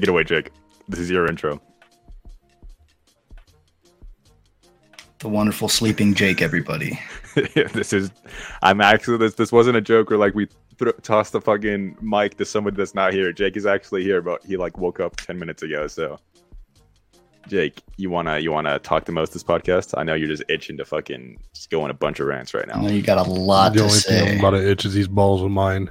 Take it away, Jake. This is your intro. The wonderful sleeping Jake, everybody. this is. I'm actually this. This wasn't a joke or like we thro- tossed the fucking mic to somebody that's not here. Jake is actually here, but he like woke up ten minutes ago. So, Jake, you wanna you wanna talk the most this podcast? I know you're just itching to fucking just go on a bunch of rants right now. I know now. you got a lot the to only thing say. I'm about to itch is these balls of mine.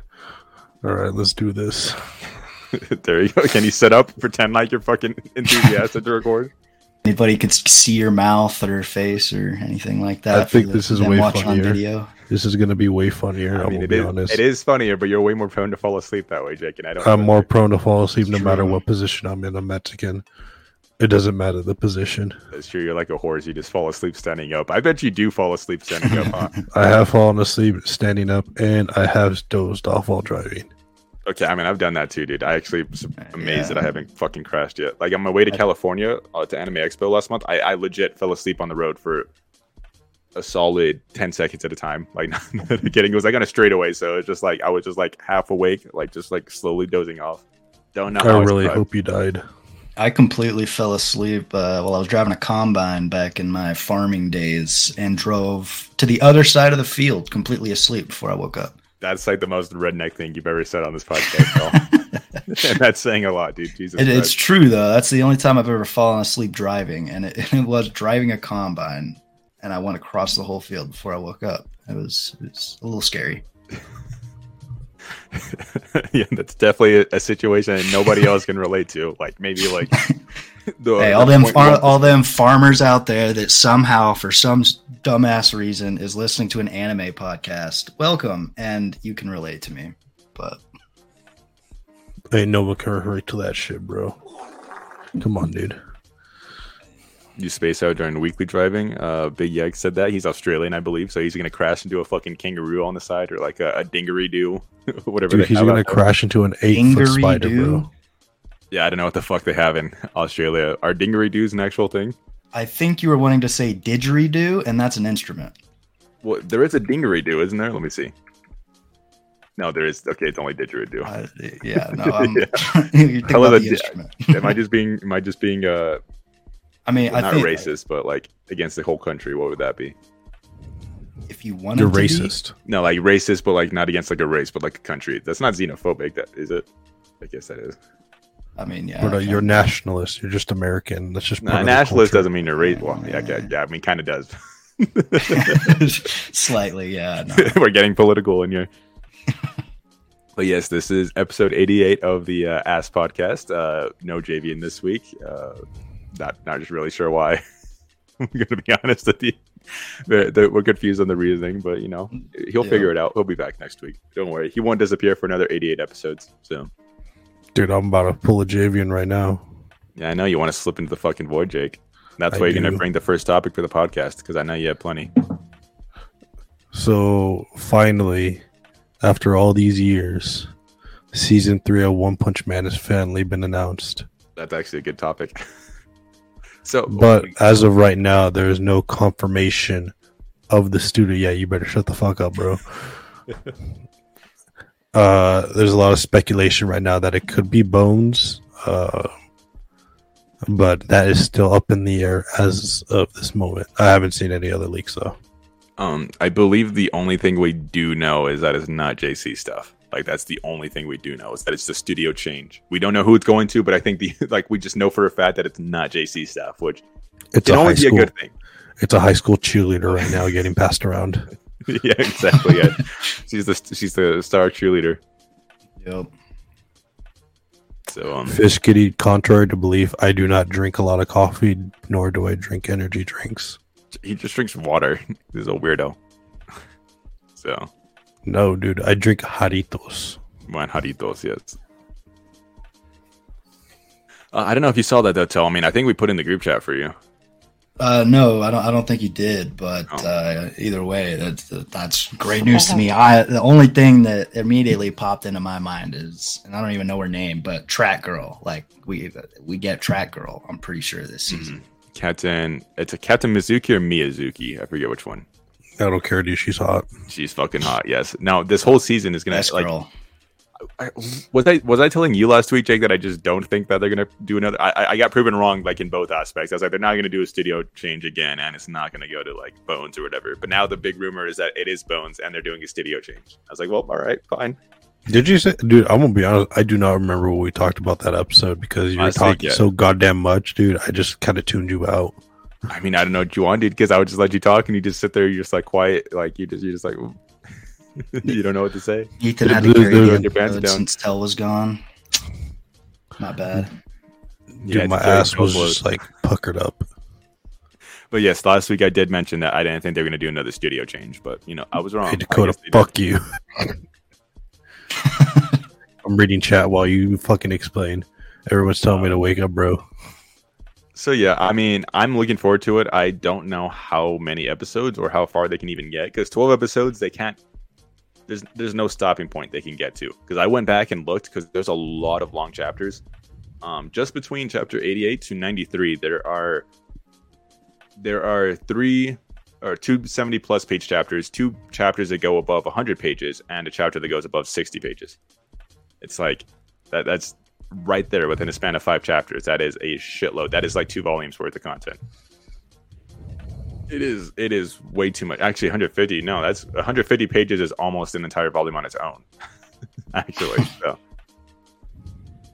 All right, let's do this. there you go. Can you set up? Pretend like you're fucking enthusiastic to record. Anybody could see your mouth or face or anything like that. I think for this is them way watching on funnier. video. This is gonna be way funnier. I I, mean, will it be is, honest. it is funnier, but you're way more prone to fall asleep that way, Jake. And I don't. I'm more prone to fall asleep no It's matter what position I'm in. I'm Mexican. It doesn't matter the position. That's true. You're like a horse. You just fall asleep standing up. I bet you do fall asleep standing up. Huh? I have fallen asleep standing up, and I have dozed off while driving. Okay, I mean I've done that too, dude. I actually was amazed that I haven't fucking crashed yet. Like on my way to California uh, to Anime Expo last month, I, I legit fell asleep on the road for a solid ten seconds at a time. Like not kidding, it was like on a straightaway, so it's just like I was just like half awake, like just like slowly dozing off. Don't know. I How really survived. hope you died. I completely fell asleep uh, while I was driving a combine back in my farming days and drove to the other side of the field completely asleep before I woke up. That's like the most redneck thing you've ever said on this podcast. And that's saying a lot, dude. Jesus, It, it's true though. That's the only time I've ever fallen asleep driving, and it, it was driving a combine, and I went across the whole field before I woke up. It was it was a little scary. yeah, that's definitely a, a situation that nobody else can relate to. Like maybe like the, hey, the all them far, all them farmers out there that somehow, for some dumbass reason, is listening to an anime podcast. Welcome, and you can relate to me. But Ain't no one can relate to that shit, bro. Come on, dude. You space out during weekly driving. Uh, Big Yeg said that he's Australian, I believe, so he's gonna crash into a fucking kangaroo on the side or like a, a dingaree whatever. Dude, they he's gonna crash into an eight foot spider, bro. Yeah, I don't know what the fuck they have in Australia. Are dingaree doos an actual thing? I think you were wanting to say didgeridoo, and that's an instrument. Well, there is a dingaree doo, isn't there? Let me see. No, there is. Okay, it's only didgeridoo. Uh, yeah, no, I'm, Yeah. you're thinking about the di- instrument. am I just being? Am I just being? Uh, I mean, not I think racist, but like against the whole country. What would that be? if you want, You're to be- racist. No, like racist, but like not against like a race, but like a country. That's not xenophobic, that is it? I guess that is. I mean, yeah, But uh, you're nationalist. You're just American. That's just Nah, nationalist doesn't mean you're race. Well, yeah, okay, yeah, I mean, kind of does. slightly, yeah. No. We're getting political in here. but yes, this is episode 88 of the uh, Ass Podcast. Uh, no JV in this week. Uh, not not just really sure why. I'm gonna be honest with you. They're- they're- we're confused on the reasoning, but you know, he'll Yeah. figure it out. He'll be back next week. Don't worry. He won't disappear for another 88 episodes. So Dude, I'm about to pull a Javian right now. yeah, I know you want to slip into the fucking void, Jake. That's I why you're gonna bring the first topic for the podcast because I know you have plenty. So finally, after all these years, season three of One Punch Man has finally been announced. That's actually a good topic. so, But as of right now, there is no confirmation of the studio. Yeah, you better shut the fuck up, bro. uh, there's a lot of speculation right now that it could be Bones, uh, but that is still up in the air as of this moment. I haven't seen any other leaks though. Um, I believe the only thing we do know is that it's not J.C.Staff. Like that's the only thing we do know is that it's the studio change. We don't know who it's going to, but I think the like we just know for a fact that it's not J.C.Staff, which It's can a high only be a school. good thing. It's a high school cheerleader right now getting passed around. yeah, exactly. Yeah, she's the she's the star cheerleader. Yep. So um, Fish Kitty, contrary to belief, I do not drink a lot of coffee, nor do I drink energy drinks. he just drinks water. He's a weirdo. So No, dude, I drink Jarritos. Juan Jarritos, yes. Uh, I don't know if you saw that though, Tell. I mean, I think we put in the group chat for you. Uh, no, I don't. I don't think you did. But Oh. uh, either way, that's that's great news to me. I the only thing that immediately popped into my mind is, and I don't even know her name, but Track Girl. Like we we get Track Girl. I'm pretty sure this season. Captain, it's a Captain Mizuki or Miyazuki. I forget which one. I don't care, dude. She's hot. She's fucking hot. Yes. Now this whole season is gonna Best like. girl. I, was I was I telling you last week, Jake, that I just don't think that they're gonna do another? I, I got proven wrong, like in both aspects. I was like, they're not gonna do a studio change again, and it's not gonna go to like Bones or whatever. But now the big rumor is that it is Bones, and they're doing a studio change. I was like, well, all right, fine. Did you say, dude? I'm gonna be honest. I do not remember what we talked about that episode because you were talking so goddamn much, dude. I just kind of tuned you out. I mean, I don't know what you wanted because I would just let you talk, and you just sit there, you're just like quiet, like you just you're just like you don't know what to say. Ethan Dude, had to dude, carry dude, your pants down. since Tell was gone. Not bad. Dude, Yeah, my ass was full just like puckered up. But yes, last week I did mention that I didn't think they were going to do another studio change, but you know I was wrong. Hey Dakota, guess they did. fuck you. I'm reading chat while you fucking explain. Everyone's telling me to wake up, bro. So yeah, I mean, I'm looking forward to it. I don't know how many episodes or how far they can even get because 12 episodes they can't. There's there's no stopping point they can get to because I went back and looked because there's a lot of long chapters. Um, just between chapter 88 to 93, there are there are three or two 70 plus page chapters, two chapters that go above 100 pages, and a chapter that goes above 60 pages. It's like that. That's right there within a span of five chapters. That is a shitload. That is like two volumes worth of content. It is. It is way too much. Actually, 150. No, that's 150 pages is almost an entire volume on its own. Actually, so.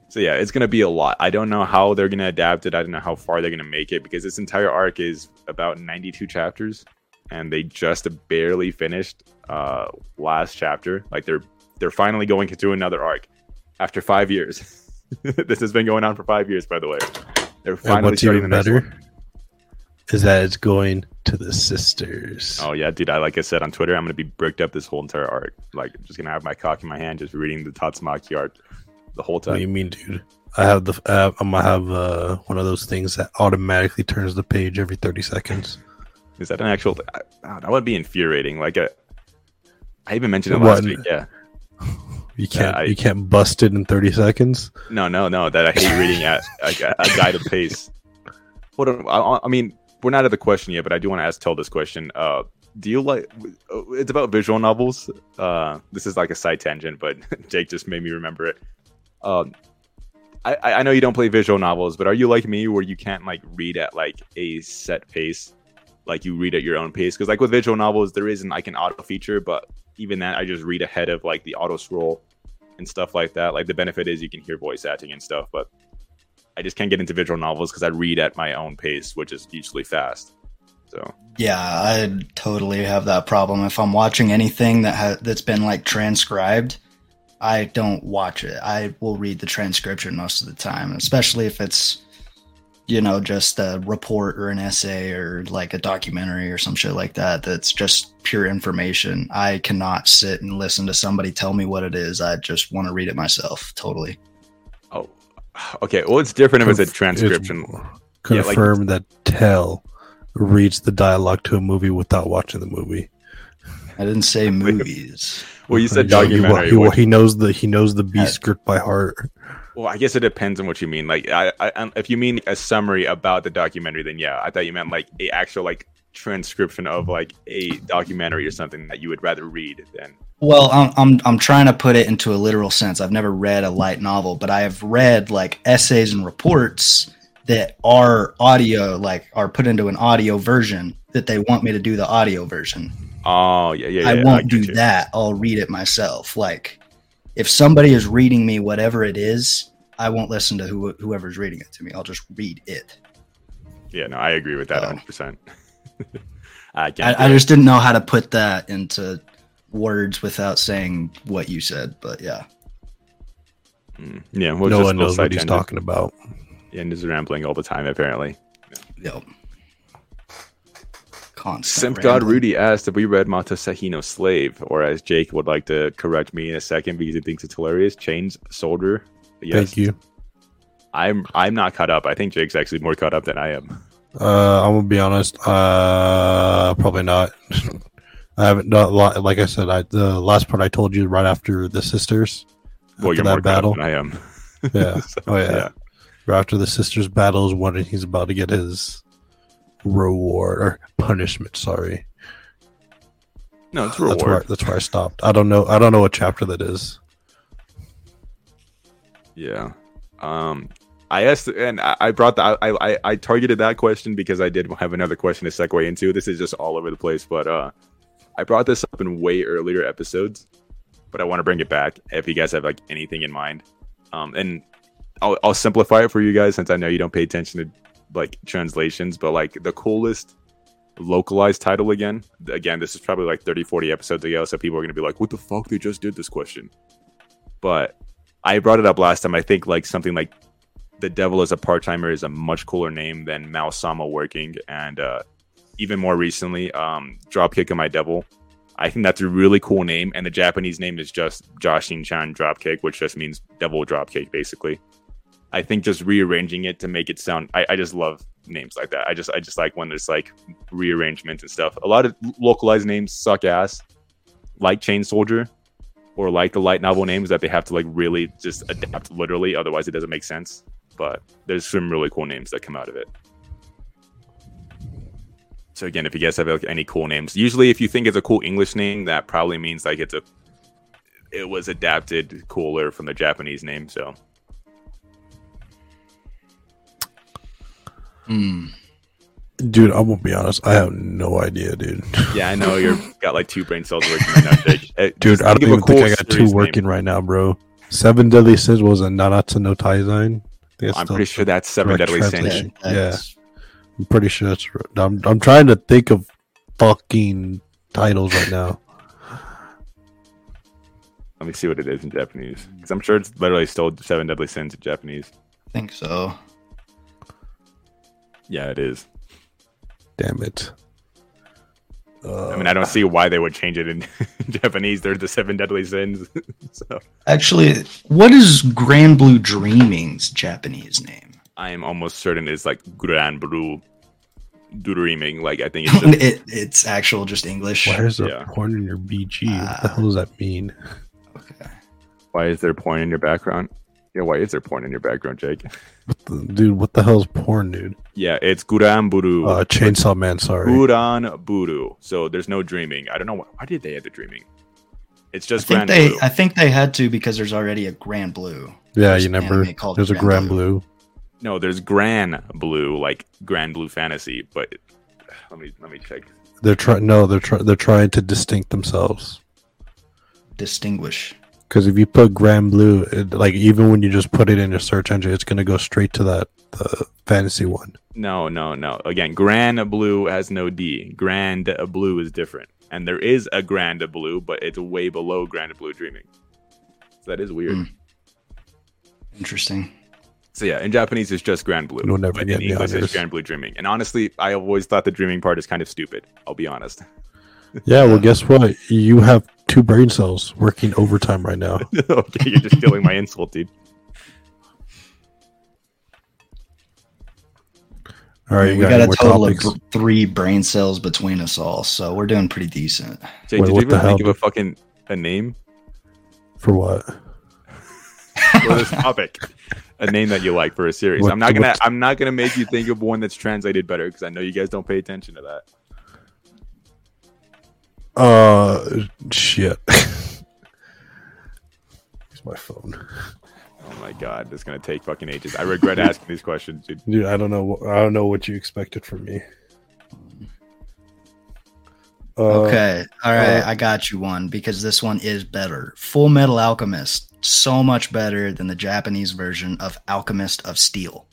So yeah, it's gonna be a lot. I don't know how they're gonna adapt it. I don't know how far they're gonna make it because this entire arc is about 92 chapters, and they just barely finished uh last chapter. Like they're they're finally going to another arc after five years. this has been going on for five years, by the way. They're And what's starting even the next better one. is that it's going to the sisters. Oh yeah, dude. I like I said on Twitter, I'm gonna be bricked up this whole entire arc. Like, just gonna have my cock in my hand, just reading the Tatsumaki arc the whole time. What do you mean, dude? I have the uh, I'm gonna have uh, one of those things that automatically turns the page every 30 seconds. Is that an actual? I, I- that would be infuriating. Like, a, I even mentioned it What? last week. Yeah. You can't I- you can't bust it in 30 seconds. No, no, no. That I hate reading at a, a guided pace. Hold on. I, I mean, we're not at the question yet, but I do want to ask Tell this question. Uh, do you like? It's about visual novels. Uh, this is like a side tangent, but Jake just made me remember it. Um, I, I I know you don't play visual novels, but are you like me, where you can't like read at like a set pace, like you read at your own pace? Because like with visual novels, there isn't like an auto feature, but even that, I just read ahead of like the auto scroll and stuff like that. Like the benefit is you can hear voice acting and stuff, but I just can't get into visual novels because I read at my own pace, which is usually fast. So Yeah, I totally have that problem. If I'm watching anything that ha- that's been like transcribed, I don't watch it. I will read the transcription most of the time, especially if it's you know just a report or an essay or like a documentary or some shit like that that's just pure information. I cannot sit and listen to somebody tell me what it is. I just want to read it myself. Totally. oh, okay. Well, it's different if it's a transcription. it's Yeah, like- Confirm that Tell reads the dialogue to a movie without watching the movie. I didn't say movies. Well, you said Yeah, he- He, he knows the he knows the B script by heart. Well, I guess it depends on what you mean. Like, I, I, if you mean a summary about the documentary, then yeah, I thought you meant like a actual like transcription of like a documentary or something that you would rather read than. Well, I'm, I'm I'm trying to put it into a literal sense. I've never read a light novel, but I have read like essays and reports that are audio, like are put into an audio version that they want me to do the audio version. Oh yeah, yeah. yeah I I won't get do you. that. I'll read it myself. Like if somebody is reading me whatever it is, I won't listen to who, whoever's reading it to me. I'll just read it. Yeah, no, I agree with that Oh. 100. percent I can't. I, I just didn't know how to put that into words without saying what you said. But yeah. Mm, yeah, well, no just one a little knows what he's talking about. And is rambling all the time, apparently. Yep. Constant Simp God. Rudy asked if we read Mato Seihei no Slave, or as Jake would like to correct me in a second because he thinks it's hilarious, Chains Soldier. Yes, Thank you. I'm I'm not caught up. I think Jake's actually more caught up than I am. Uh, I'm gonna be honest. Uh, probably not. I haven't done. Like I said, I the last part I told you right after the sisters. Well, you're more battle. caught up than I am. Yeah. So, Oh yeah. Right after the sisters battles, is when he's about to get his reward or punishment. Sorry. No, it's That's where reward. that's where I stopped. I don't know. I don't know what chapter that is. Yeah. Um, I asked, and I I brought that. I, I I targeted that question because I did have another question to segue into. This is just all over the place, but uh, I brought this up in way earlier episodes, but I want to bring it back if you guys have like anything in mind. Um, and I'll I'll simplify it for you guys since I know you don't pay attention to like translations, but like the coolest localized title again. Again, this is probably like 30, 40 episodes ago, so people are gonna be like, "What the fuck? They just did this question." But I brought it up last time. I think like something like the devil as a part timer is a much cooler name than Mao Sama working, and uh, even more recently, um, Dropkick of My Devil. I think that's a really cool name, and the Japanese name is just Jashin Chan Dropkick, which just means devil dropkick, basically. I think just rearranging it to make it sound. I, I just love names like that. I just I just like when there's like rearrangement and stuff. A lot of localized names suck ass, like Chain Soldier, or like the light novel names that they have to like really just adapt literally, otherwise it doesn't make sense. But there's some really cool names that come out of it. So again, if you guys have like, any cool names, usually if you think it's a cool English name, that probably means like it's a it was adapted cooler from the Japanese name. So Hmm. Dude, I'm gonna be honest. I have no idea, dude. yeah, I know you're got like two brain cells working right now, Dude, just I don't think of even think I got two working name. right now, bro. Seven Deadly Sins was a Nanatsu no Taizai. I'm pretty sure that's Seven Deadly Sins. translation. Yeah, I'm pretty sure that's. r- I'm I'm trying to think of fucking titles right now. Let me see what it is in Japanese, because I'm sure it's literally still Seven Deadly Sins in Japanese. I think so. Yeah, it is. Damn it. Uh, I mean, I don't see why they would change it in Japanese. They're the Seven Deadly Sins. so Actually, what is Grand Blue Dreaming's Japanese name? I am almost certain it's like Grand Blue Dreaming. Like I think it's just, it, it's actual just English. why is there yeah. porn in your BG? what the Ah. hell does that mean? Okay. why is there porn in your background? Yeah, why is there porn in your background, Jake? What the, dude, what the hell's porn, dude? Yeah, it's Guran Buru. Uh, Chainsaw Man, sorry. Guran Buru. So there's no dreaming. I don't know why, why did they add the dreaming. It's just I just think Grand they Buru. I think they had to because there's already a Grand Blue. Yeah, There's you never. anime called There's a Grand Grand Blue. Blue. No, there's Grand Blue, like Grand Blue Fantasy. But let me let me check. They're trying. No, they're trying. They're trying to distinct themselves. Distinguish. Because if you put Grand Blue, it, like even when you just put it in a search engine, it's gonna go straight to that the fantasy one. No, no, no. Again, Grand Blue has no D. Grand Blue is different, and there is a Grand Blue, but it's way below Grand Blue Dreaming. So that is weird. Hmm. Interesting. So yeah, in Japanese it's just Grand Blue. You'll never but get in English on it's. Grand Blue Dreaming. And honestly, I always thought the dreaming part is kind of stupid. I'll be honest. Yeah. Well, guess what? You have two brain cells working overtime right now. okay, you're just stealing my insult, dude. All right, we got, got a total topics? of th- three brain cells between us all, so we're doing pretty decent. Jake, Wait, did you even think of a fucking a name For what? for this topic? a name that you like for a series. What- I'm not gonna what- I'm not gonna make you think of one that's translated better because I know you guys don't pay attention to that. Uh, shit. Here's my phone, Oh my god, this is gonna take fucking ages. I regret asking these questions, dude. dude. I don't know. I don't know what you expected from me. Uh, Okay, all right, uh, I got you one because this one is better. Full Metal Alchemist, so much better than the Japanese version of Alchemist of Steel.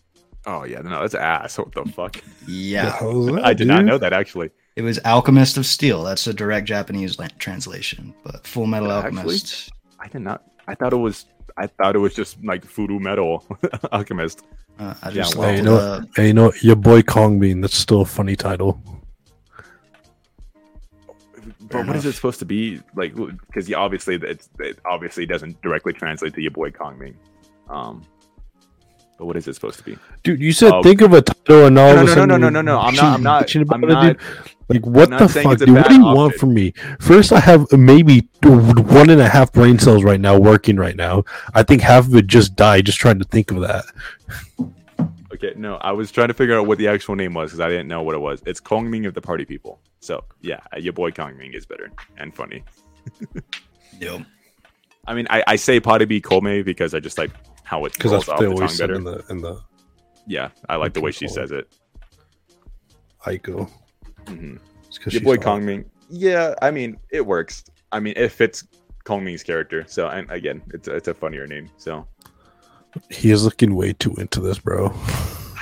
Oh yeah, no, that's ass. What the fuck? Yeah, hell is that, I did not know that actually. It was Alchemist of Steel. That's a direct Japanese la- translation, but Full Metal Yeah, actually? Alchemist. I did not. I thought it was. I thought it was just like Fudu Metal Alchemist. Uh, I Yeah, just well- looked Hey, it you know- up. Hey, you know your boy Kong Ming. That's still a funny title. But what is it supposed to be like? Because yeah, obviously it's it obviously doesn't directly translate to your boy Kong Ming. Um, but what is it supposed to be? Dude, you said Um, think of a title and all no, of a no, no, no, no, no, no. I'm not. I'm not. bitching about I'm not. Dude. Like what the fuck, dude? What do you want from me? First, I have maybe one and a half brain cells right now working right now. I think half of it just died just trying to think of that. Okay, no, I was trying to figure out what the actual name was because I didn't know what it was. It's Kong Ming of the Party People. So yeah, uh, your boy Kong Ming is better and funny. Yep. I mean, I, I say Paripi Koumei because I just like how it because rolls that's off what the tongue better. in the in the yeah, I like the way she says it. Eiko. Hmm 'cause Your boy. Kong Ming. Yeah, I mean it works. I mean it fits Kong Ming's character. So and again, it's it's a funnier name. So He is looking way too into this, bro.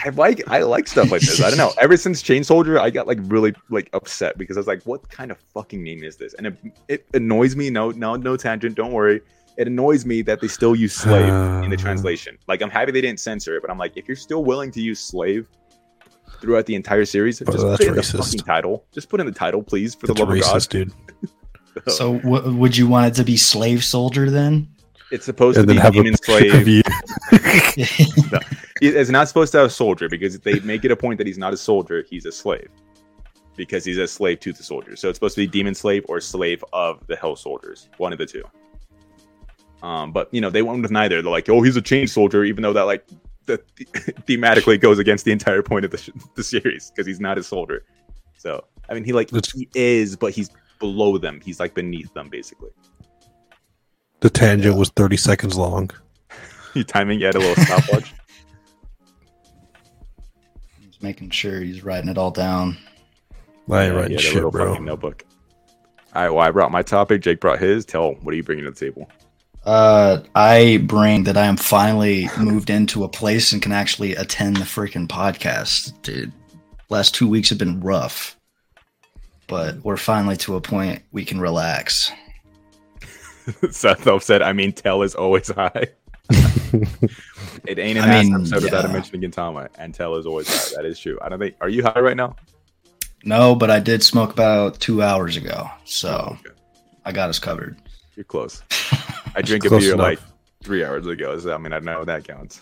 I like I like stuff like this. I don't know. Ever since Chain Soldier, I got like really like upset because I was like, what kind of fucking name is this? And it, it annoys me. No, no, no tangent. Don't worry. It annoys me that they still use slave in the translation. Like I'm happy they didn't censor it, but I'm like, if you're still willing to use slave throughout the entire series, just Oh, that's put it in the fucking title. Just put in the title, please, for That's the love racist, of God. dude. So w- would you want it to be slave soldier then? it's supposed And to be have a demon picture slave. you. It- It's not supposed to have a soldier because they make it a point that he's not a soldier, he's a slave. Because he's a slave to the soldiers. So it's supposed to be demon slave or slave of the hell soldiers. One of the two. Um, but you know, they went with neither. They're like, oh, he's a chain soldier, even though that like that thematically goes against the entire point of the, sh- the series because he's not a soldier. So I mean, he like That's- he is, but he's below them. He's like beneath them, basically. The tangent was 30 seconds long. You timing you had a little stopwatch. He's making sure he's writing it all down. I ain't Yeah, writing he a shit, little bro. fucking notebook. All right, well, I brought my topic. Jake brought his. Tell what are you bringing to the table? Uh, I bring that I am finally moved into a place and can actually attend the freaking podcast. Dude, last two weeks have been rough, but we're finally to a point we can relax. Seth though said, I mean, tell is always high. it ain't an I ass mean, episode without yeah. mentioning Gintama, and tell is always high. That is true. I don't think. Are you high right now? No, but I did smoke about two hours ago, so Okay. I got us covered. You're close. I drink a beer enough. like three hours ago, so I mean, I know that counts.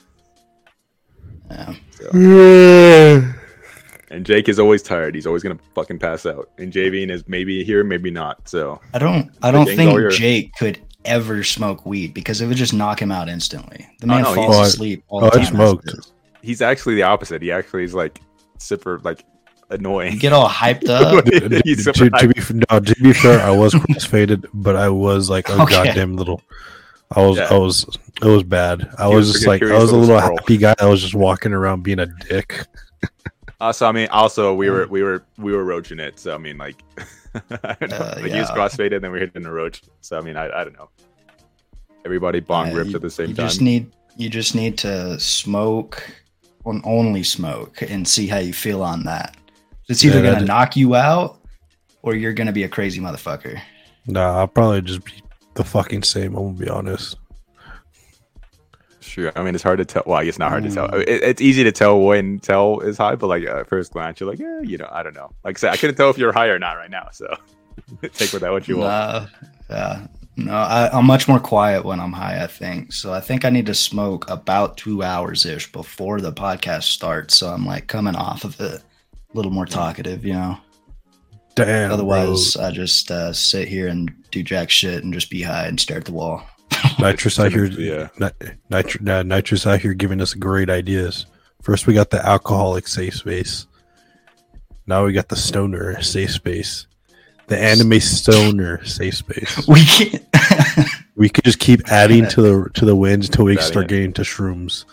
Yeah. So. And Jake is always tired. He's always gonna fucking pass out. And Javine is maybe here, maybe not. So I don't. I don't think all yours. Jake could ever smoke weed because it would just knock him out instantly. The man oh, no, falls Oh, asleep all oh, the time. as smoked. he's actually the opposite. He actually is like super like annoying. You get all hyped up. to, He's to, to be no, to be fair, I was crossfaded, but I was like a Okay. goddamn little. I was, Yeah. I was, it was bad. I He was was just like, I curious was a little little squirrel. happy guy. I was just walking around being a dick. Also, I mean, also we were we were we were roaching it. So I mean, like, I don't know. Uh, like he was yeah. crossfaded, then we hit in a roach. So I mean, I, I don't know. Everybody bong Yeah, ripped you- at the same you time. just need you just need to smoke and only smoke and see how you feel on that. It's either Yeah, gonna knock you out or you're gonna be a crazy motherfucker. Nah, I'll probably just be the fucking same. I'm gonna be honest. Sure. I mean, it's hard to tell. Well, I guess not hard to tell. Mm. It, it's easy to tell when tell is high, but like at first glance, you're like, yeah, you know, I don't know. Like I said, I couldn't tell if you're high or not right now. So take with that what you want. Nah, yeah. No, I, I'm much more quiet when I'm high, I think. So I think I need to smoke about two hours ish before the podcast starts. So I'm like coming off of it a little more talkative, you know. Damn. Otherwise, I just uh, sit here and do jack shit and just be high and stare at the wall. nitrous out here. Yeah. Ni- nitr- nitrous out here giving us great ideas. First, we got the alcoholic safe space. Now we got the stoner safe space. The anime stoner safe space. We can't. We could just keep adding to the to the wins until we Adding start getting to shrooms.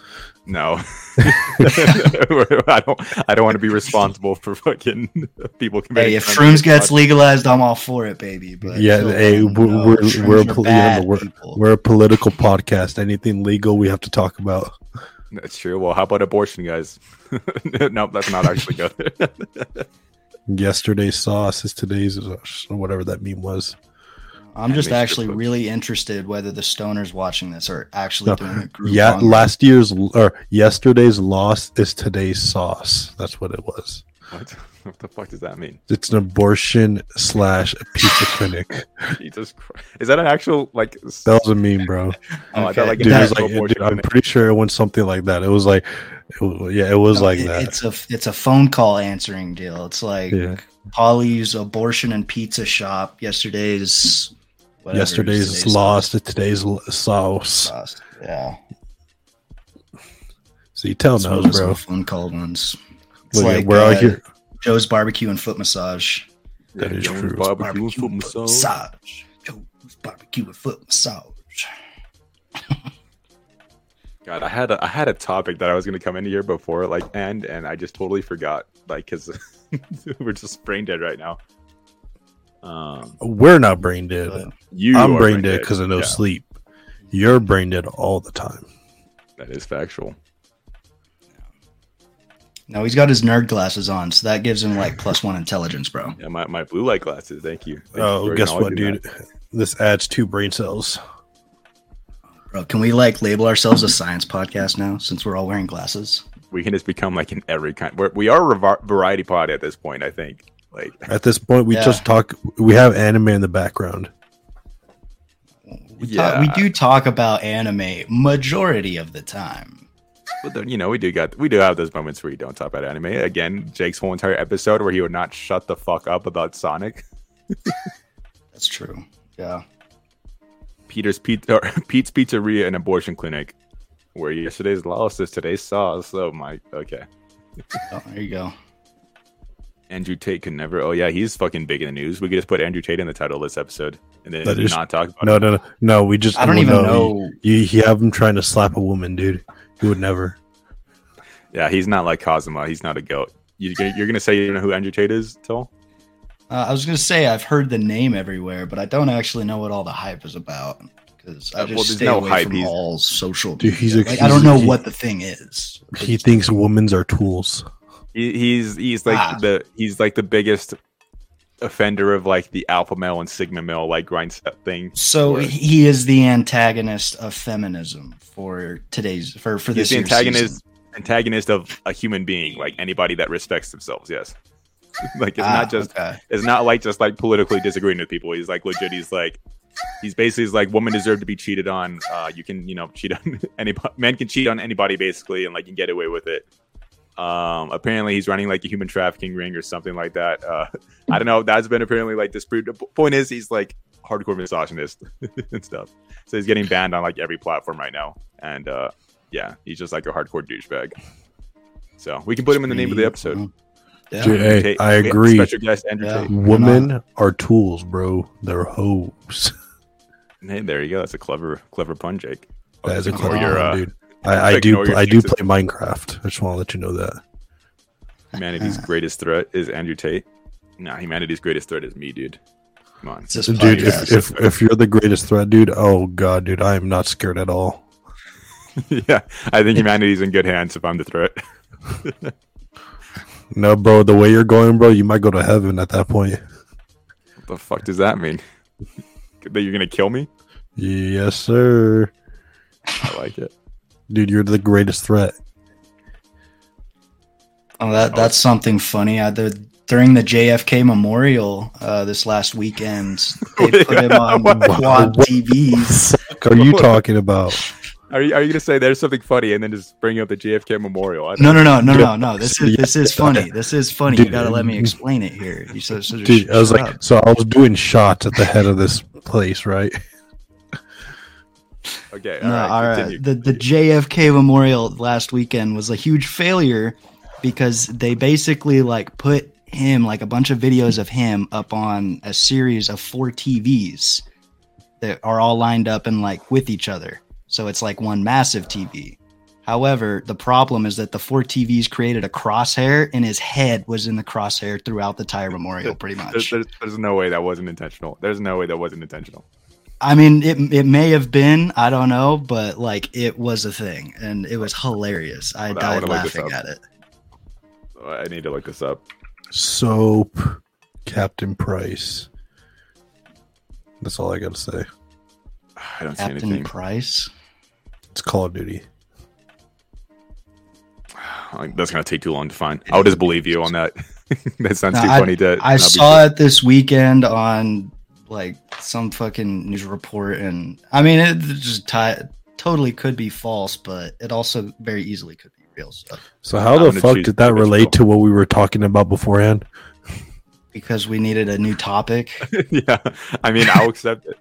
No, I don't. I don't want to be responsible for fucking people committing. hey, if shrooms gets legalized, I'm all for it, baby. But Yeah, until hey, we're- we're- we're a are pol- bad, we're- We're a political podcast. Anything legal, we have to talk about. That's true. Well, how about abortion, guys? no, that's not actually good. Yesterday's sauce is today's, uh, whatever that meme was. I'm just actually really interested whether the stoners watching this are actually No, doing a group. Yeah, on- last year's or yesterday's loss is today's sauce. That's what it was. what? what the fuck does that mean? It's an abortion slash pizza clinic. Jesus Christ! Is that an actual like? That was a meme, bro. oh, okay. like, dude, was like, dude, I'm pretty sure it went something like that. It was like, it yeah, it was No, like it- that. It's a it's a phone call answering deal. It's like Yeah. Polly's abortion and pizza shop. Yesterday's whatever, Yesterday's lost to today's sauce. sauce. Yeah, So you tell That's knows, those bro. phone call ones. It's Look, like we're uh, out here. Joe's barbecue and foot massage. That is Jones true. Barbecue and foot massage. massage. Joe's barbecue and foot massage. God, I had a, I had a topic that I was gonna come into here before like end, and I just totally forgot. Like, cause we're just brain dead right now. Um, We're not brain dead. Uh, you, I'm brain dead because of no Yeah, sleep. You're brain dead all the time. That is factual. No, he's got his nerd glasses on, so that gives him like plus one intelligence, bro. Yeah, my, my blue light glasses. Thank you. Thank Oh, for guess what, dude? that. This adds two brain cells. Bro, can we like label ourselves a science podcast now since we're all wearing glasses? We can just become like in every kind. We're, we are a variety pod at this point. I think. Like, At this point, we Yeah. just talk. We have anime in the background. We, yeah, talk, we do talk about anime majority of the time. But then, you know, we do got we do have those moments where you don't talk about anime. Again, Jake's whole entire episode where he would not shut the fuck up about Sonic. That's true. Yeah. Peter's Pete, or Pete's Pizzeria and Abortion Clinic, where yesterday's loss is today's sauce. Oh my, okay. Oh, there you go. Andrew Tate can never. Oh yeah, he's fucking big in the news. We could just put Andrew Tate in the title of this episode and then That is- not talk about No, it. no, no, no. We just. I don't even no, know. You, you have him trying to slap a woman, dude. He would never. Yeah, he's not like Kazuma. He's not a goat. You, you're gonna say you know who Andrew Tate is, Till? Uh, I was gonna say I've heard the name everywhere, but I don't actually know what all the hype is about because I Uh, just well, there's stay no away hype. from He's- all social. Dude, he's a- like, I don't know he- what the thing is. He thinks women's are tools. He, he's he's like Ah. the he's like the biggest offender of like the alpha male and sigma male like grind set thing. So Where- he is the antagonist of feminism for today's for for he's this the antagonist season. antagonist of a human being, like anybody that respects themselves. Yes, like it's Ah, not just okay. it's not like just like politically disagreeing with people. He's like legit. He's like he's basically he's like women deserve to be cheated on. Uh, you can you know cheat on anybody. Men can cheat on anybody basically, and like you get away with it. Um, apparently he's running like a human trafficking ring or something like that. Uh, I don't know. That's been apparently like disproved. The p- point is he's like hardcore misogynist and stuff. So he's getting banned on like every platform right now. And uh, yeah, he's just like a hardcore douchebag. So we can put him in the name of the episode. Yeah. Dude, hey, Tate- I agree. Special guest Andrew Yeah. Women are tools, bro. They're hoes. Hey, there you go. That's a clever, clever pun, Jake. That is a clever your, one, uh, dude. I, I do. I do play Minecraft. I just want to let you know that. Humanity's greatest threat is Andrew Tate. Nah, humanity's greatest threat is me, dude. Come on. It's Dude, podcast. if, if if you're the greatest threat, dude, oh god, dude, I am not scared at all. yeah, I think humanity's in good hands if I'm the threat. No, bro, the way you're going, bro, you might go to heaven at that point. What the fuck does that mean? that you're gonna kill me? Yes, sir. I like it. Dude, you're the greatest threat. Oh, that that's something funny. I, the, during the JFK Memorial uh, this last weekend, they put him on quad TVs. Fuck are you talking about? Are you, are you gonna say there's something funny and then just bring up the JFK Memorial? No, no, no, no, no, no. This is this is funny. This is funny. You gotta let me explain it here. You said, so just Dude, I was shut like, so I was doing shots at the head of this place, right? Okay, all No, right. all right. Uh, continue. The the JFK Memorial last weekend was a huge failure because they basically like put him like a bunch of videos of him up on a series of four TVs that are all lined up and like with each other. So it's like one massive TV. However, the problem is that the four TVs created a crosshair and his head was in the crosshair throughout the entire memorial pretty There's, much. there's, there's no way that wasn't intentional. There's no way that wasn't intentional. I mean, it it may have been, I don't know, but like it was a thing, and it was hilarious. I Hold on, I died wanna look this laughing up. at it. Oh, I need to look this up. Soap, Captain Price. That's all I gotta say. I don't see anything. Captain anything. Price. It's Call of Duty. Like, That's gonna take too long to find. I'll just believe you on that. that sounds No, too funny to. I not be saw it this weekend on like some fucking news report, and I mean, it just ti- totally could be false, but it also very easily could be real. So So how I'm the fuck did that relate to what we were talking about beforehand? because we needed a new topic, yeah, I mean, I'll accept it.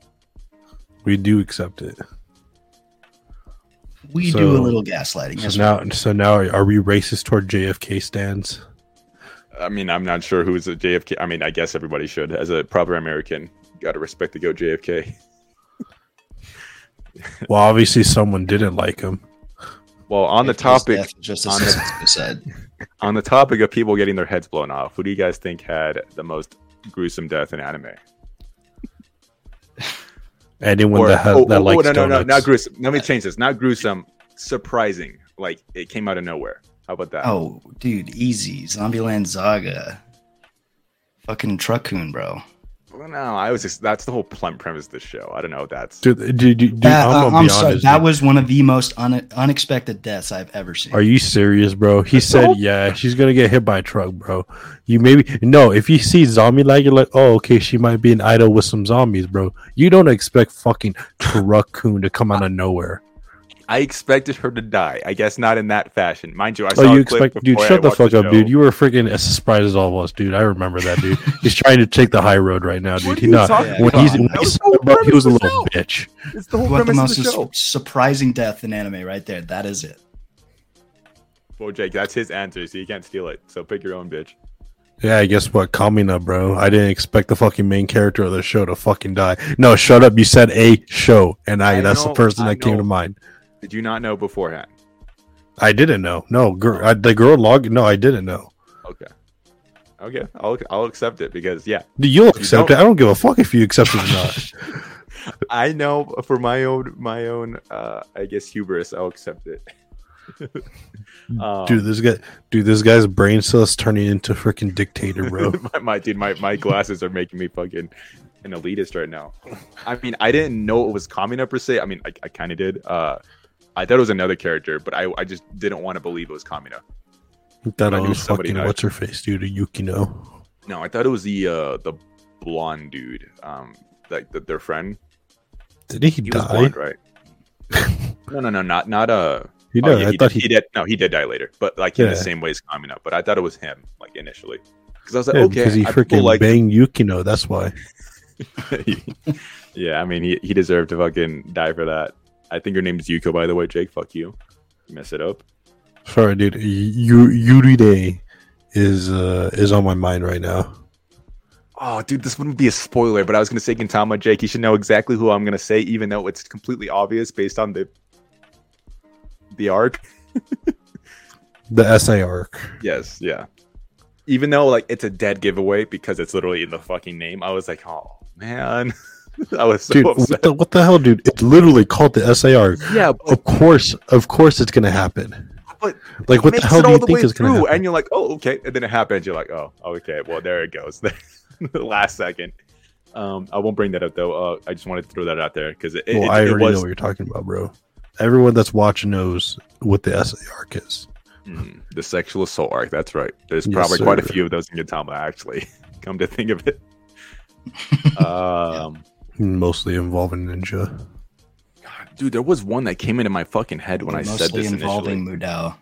We do accept it. we So- do a little gaslighting. So Yes, now, so now, are we racist toward JFK stands? I mean, I'm not sure who's a JFK. I mean, I guess everybody should, as a proper American, got to respect the go JFK. Well, obviously, someone didn't like him. Well, on the If his topic, death, just on as the- said. on the topic of people getting their heads blown off, who do you guys think had the most gruesome death in anime? Anyone that, has, oh, that oh, likes no, no, no, not gruesome. Let me change this. Not gruesome. Surprising. Like it came out of nowhere. How about that? Oh, dude, easy. Zombieland Saga. Fucking Truck-kun, bro. Well, no, I was just that's the whole plum premise of the show. I don't know if that's Dude, dude, dude, dude, That- I'm uh, I'm sorry. honest. that dude. was one of the most un- unexpected deaths I've ever seen. Are you serious, bro? He That's said, whole- "Yeah, she's gonna get hit by a truck, bro." You maybe no. If you see zombie like, you're like, "Oh, okay, she might be an idol with some zombies, bro." You don't expect fucking Truck-kun to come out of nowhere. I expected her to die. I guess not in that fashion, mind you. I oh, saw Oh, you a clip expect, dude? before I Shut the watched fuck up, show. dude. You were freaking as surprised as all of us, dude. I remember that, dude. he's trying to take the high road right now, What dude. are He you not talking when about? he's when That he was said the whole it, he was a premise of the little show. bitch. It's the whole What the most of the show. surprising death in anime right there. That is it. Well, Jake, that's his answer, so you can't steal it. So pick your own bitch. Yeah, I guess what? Kamina, bro. I didn't expect the fucking main character of the show to fucking die. No, shut up. You said a show, and I, I that's know, the first thing I that came to mind. Did you not know beforehand? I didn't know. No, girl, I, the girl log. No, I didn't know. Okay. Okay, I'll I'll accept it because yeah, You'll accept don't- it. I don't give a fuck if you accept it or not. I know for my own my own uh I guess hubris, I'll accept it. um, dude, this guy, dude, this guy's brain cells turning into freaking dictator, bro. my, my dude, my, my glasses are making me fucking an elitist right now. I mean, I didn't know it was coming up per se. I mean, I, I kind of did. Uh, I thought it was another character, but I, I just didn't want to believe it was Kamina. that I knew was somebody fucking what's her face, dude, Yukino. No, I thought it was the uh the blonde dude, um, like the, their friend. Did he, He was die? blonde, right? no, no, no, not not uh. He oh, died. yeah, I he, thought did, he. he did. No, he did die later, but like in the same way as Kamina. But I thought it was him, like initially, because I was like, Yeah, okay, because he freaking like banged Yukino. That's why. yeah, I mean, he, he deserved to fucking die for that. I think your name is Yuko, by the way, Jake. Fuck you. You mess it up. Sorry, dude. Yu- Yuride is uh is on my mind right now. Oh, dude, this wouldn't be a spoiler, but I was gonna say Gintama, Jake. You should know exactly who I'm gonna say, even though it's completely obvious based on the the arc. The SA arc. Yes, yeah. Even though like it's a dead giveaway because it's literally in the fucking name, I was like, oh man, I was so Dude, upset. what the, what the hell, dude? It's literally called the SAR. yeah, but, Of course, of course, it's gonna happen. but Like, what the hell do you think way is gonna happen? And you're like, oh, okay. And then it happens. You're like, oh, okay. Well, there it goes. the last second. Um, I won't bring that up though. Uh, I just wanted to throw that out there because it, it, well, it- I it already was know what you're talking about, bro. Everyone that's watching knows what the SAR is. Mm, the sexual assault arc. That's right. There's Yes, probably quite a few of those in Gintama, actually. Come to think of it. um, Mostly involving Ninja. God, dude, there was one that came into my fucking head when I said this involving initially. Madao.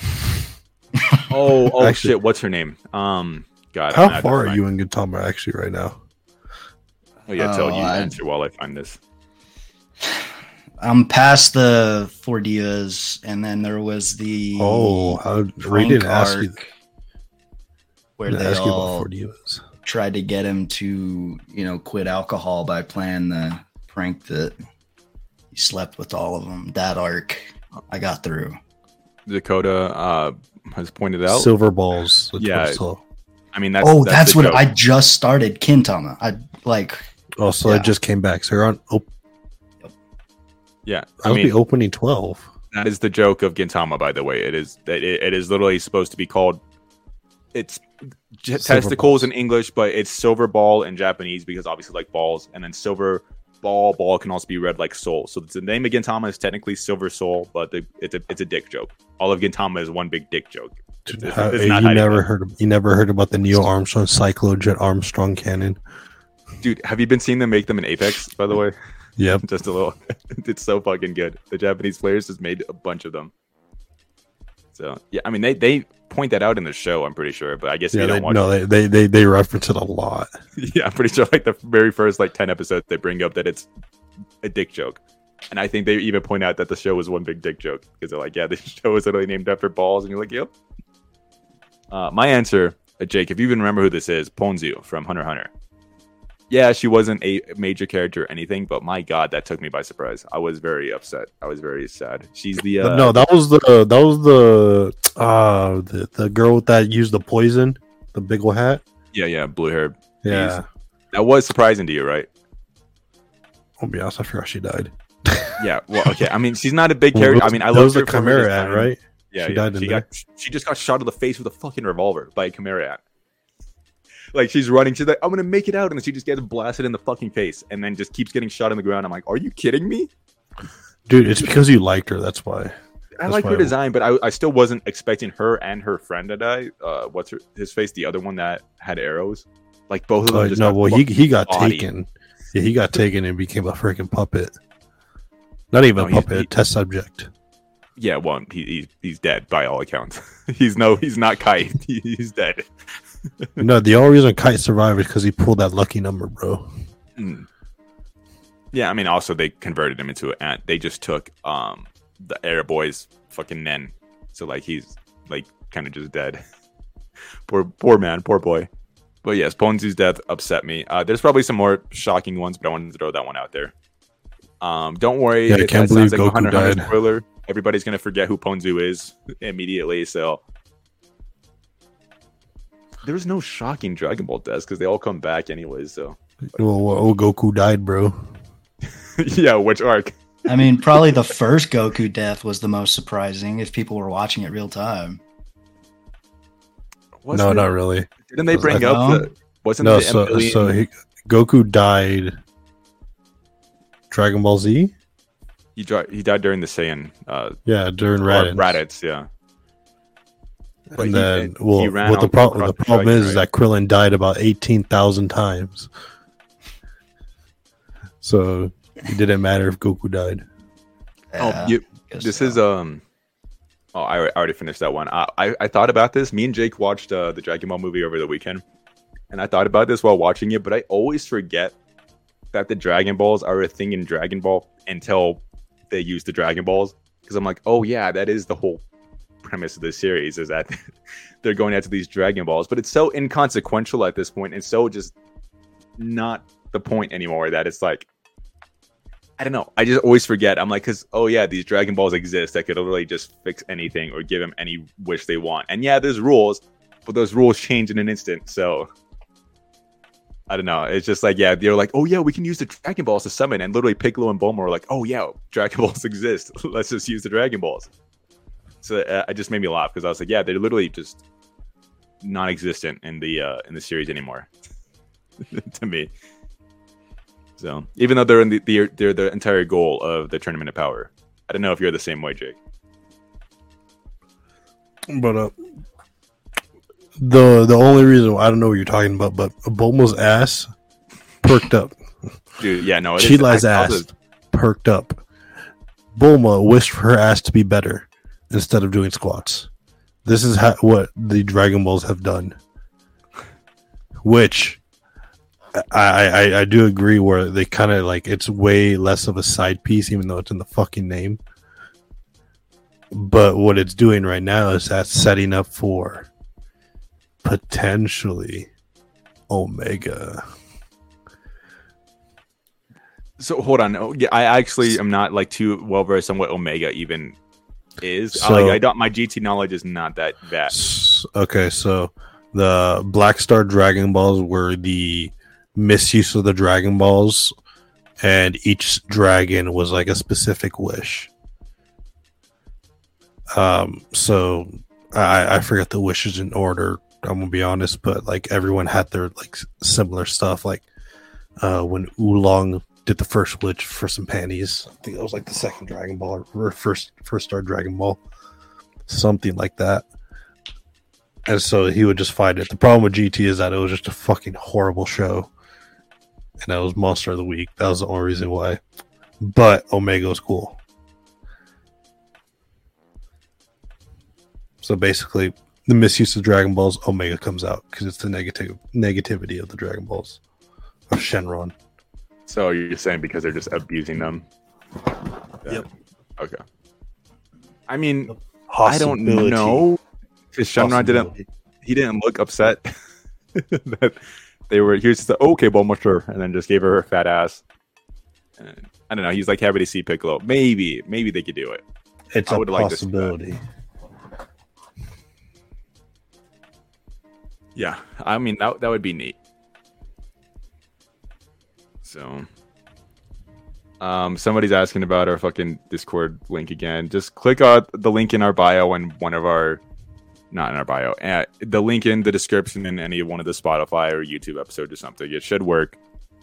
Oh, oh Actually- shit! What's her name? Um, God. I'm How far are you in Gintama actually right now? Oh yeah, tell Oh, you I- answer while I find this. I'm past the four divas, and then there was the Oh, how, Ray Frank didn't ask you. where Didn't they ask you about all four divas. Tried to get him to, you know, quit alcohol by playing the prank that he slept with all of them. That arc, I got through. Dakota uh, has pointed out. Silver balls. that's Yeah. what. I mean, that's oh, that's, the what joke. I just started Kintama. I like. Oh, so Yeah. it just came back. So you're on. Oh, Yeah, I I would mean, be opening twelve. that is the joke of Gintama. By the way, it is it, it is literally supposed to be called. It's j- testicles balls. in English, but it's silver ball in Japanese because obviously like balls, and then silver ball ball can also be read like soul. So the name of Gintama is technically Silver Soul, but the, it's a it's a dick joke. All of Gintama is one big dick joke. It's- it's you never heard. Of, you never heard about the Neil Armstrong Cyclojet Armstrong cannon. Dude, have you been seeing them make them in Apex? By the way. Yep. just a little. it's so fucking good. The Japanese players just made a bunch of them. So yeah, I mean they they point that out in the show. I'm pretty sure, but I guess Yeah. you They, don't watch. no, they, they they they reference it a lot. yeah, I'm pretty sure like the very first like ten episodes they bring up that it's a dick joke, and I think they even point out that the show was one big dick joke because they're like, yeah, the show is literally named after balls, and you're like, yep. Uh, my answer, uh, Jake, if you even remember who this is, Ponzu from Hunter Hunter. yeah, she wasn't a major character or anything, but my god, that took me by surprise. I was very upset. I was very sad. She's the uh, no, that was the that was the uh the, the girl that used the poison, the big old hat. yeah, yeah, blue hair. Yeah, That was surprising to you, right? I'll be honest, I forgot she died. Yeah. Well, okay. I mean, she's not a big character. I mean, I that love was her the for Chimera Ant, right? Yeah, She yeah. died in she got she just got shot in the face with a fucking revolver by a Chimera. Like she's running, she's like, I'm gonna make it out, and then she just gets blasted in the fucking face, and then just keeps getting shot in the ground. I'm like, are you kidding me? Dude, it's because you liked her. That's why. I That's like her design, but I, I still wasn't expecting her and her friend to die. Uh, what's her, his face? The other one that had arrows. Like both of them. Uh, just no, well, he he got bodied. taken. Yeah, he got taken and became a freaking puppet. Not even No, a puppet, a test subject. Yeah, well, he, he he's dead by all accounts. he's no, he's not Kai. He, he's dead. no, the only reason Kite survived is because he pulled that lucky number, bro. Mm. Yeah, I mean, also they converted him into an ant. They just took um the Air Boy's fucking men, so like he's like kind of just dead. poor poor man, poor boy. But yes, Ponzu's death upset me. Uh, there's probably some more shocking ones, but I wanted to throw that one out there. Um, don't worry, Yeah, I can't believe like a Goku Hunter died. spoiler. Everybody's gonna forget who Ponzu is immediately. So there's no shocking Dragon Ball deaths because they all come back anyways. So Well, well, oh, Goku died, bro. yeah, which arc? I mean, probably the first Goku death was the most surprising if people were watching it real time. Was no, there- not really. Didn't they bring like, up no? the wasn't No, the so Emilian- so he, Goku died. Dragon Ball Z. he dri- he died during the Saiyan uh Yeah, during or Raditz. Raditz, yeah. But And he- then, he well, ran what the out problem the the problem track, is, is that Krillin died about eighteen thousand times. So it didn't matter if Goku died. Yeah, oh, you, this so. is um. Oh, I, I already finished that one. I, I I thought about this. Me and Jake watched uh, the Dragon Ball movie over the weekend, and I thought about this while watching it. But I always forget that the Dragon Balls are a thing in Dragon Ball until they use the Dragon Balls. Because I'm like, oh yeah, that is the whole premise of this series is that they're going after these Dragon Balls. But it's so inconsequential at this point, and so just not the point anymore that it's like I don't know. I just always forget. I'm like, because oh yeah, these Dragon Balls exist that could literally just fix anything or give them any wish they want. And yeah, there's rules, but those rules change in an instant. So I don't know. It's just like yeah, they're like, oh yeah, we can use the Dragon Balls to summon, and literally Piccolo and Bulma are like, oh yeah, Dragon Balls exist. Let's just use the Dragon Balls. So uh, it just made me laugh because I was like, yeah, they're literally just non-existent in the uh, in the series anymore. to me. So even though they're in the, the they're the entire goal of the tournament of power, I don't know if you're the same way, Jake. But uh, the the only reason I don't know what you're talking about, but Bulma's ass perked up. Dude, yeah, no, it is- Chila's I- I ass perked up. Bulma wished for her ass to be better instead of doing squats. This is ha- what the Dragon Balls have done. Which I I, I do agree where they kind of like it's way less of a side piece, even though it's in the fucking name. But what it's doing right now is that's setting up for potentially Omega. So hold on. Oh, yeah, I actually am not like too well versed on what Omega even is. So- like I don't. My GT knowledge is not that vast. Okay, so the Black Star Dragon Balls were the misuse of the Dragon Balls, and each dragon was like a specific wish. Um, so I, I forget the wishes in order. I'm gonna be honest, but like everyone had their like similar stuff. Like uh, when Oolong did the first wish for some panties, I think that was like the second Dragon Ball or first first Star Dragon Ball, something like that and so he would just fight it. The problem with GT is that it was just a fucking horrible show, and that was Monster of the Week. That was the only reason why. But Omega was cool. So basically, the misuse of Dragon Balls, Omega comes out because it's the negative negativity of the Dragon Balls of Shenron. So you're saying because they're just abusing them? Yep. Okay. I mean, I don't know. Because Shenron didn't he didn't look upset that they were here's the okay, Bulmacher, and then just gave her her fat ass. And, I don't know. He's like happy to see Piccolo. Maybe, maybe they could do it. It's I a would like to see that. possibility. Yeah, I mean that that would be neat. So, um, somebody's asking about our fucking Discord link again. Just click on the link in our bio and one of our, not in our bio, uh, the link in the description in any one of the Spotify or YouTube episodes or something. It should work.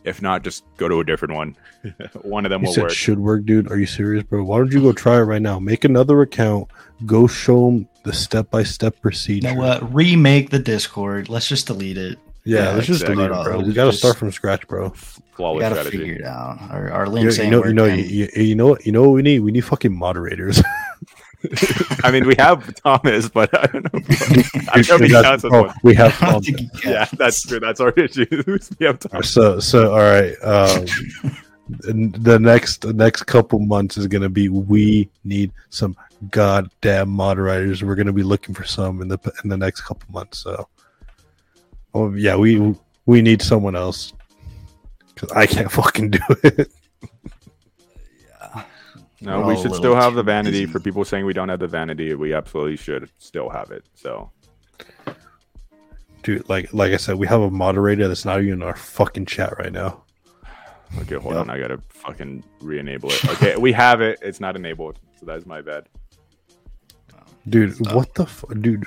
If not, just go to a different one. one of them You will said work. should work, dude. Are you serious, bro? Why don't you go try it right now? Make another account. Go show them the step by step procedure. You know what? Remake the Discord. Let's just delete it. Yeah, Yeah, let's just delete it, bro. We gotta start from scratch, bro. We gotta strategy. figure it out. Our, our You, links you ain't know, you know, working. you, you you know, what- you know what we need? We need fucking moderators. I mean, we have Thomas, but I don't know. I Dude, don't we think got- counts as oh, one. we have Thomas. think you can. Yeah, that's true. That's our issue. we have Thomas. So so all right. Um the next the next couple months is gonna be we need some goddamn moderators. We're gonna be looking for some in the in the next couple months. So oh yeah, we we need someone else. Cause I can't fucking do it. No, We're we should still have the vanity busy. for people saying we don't have the vanity. We absolutely should still have it. So Dude, like like I said, we have a moderator that's not even in our fucking chat right now. okay, hold Yep. on. I gotta fucking re-enable it. Okay, we have it. It's not enabled, so that's my bad. Dude, Stop. what the fu- dude?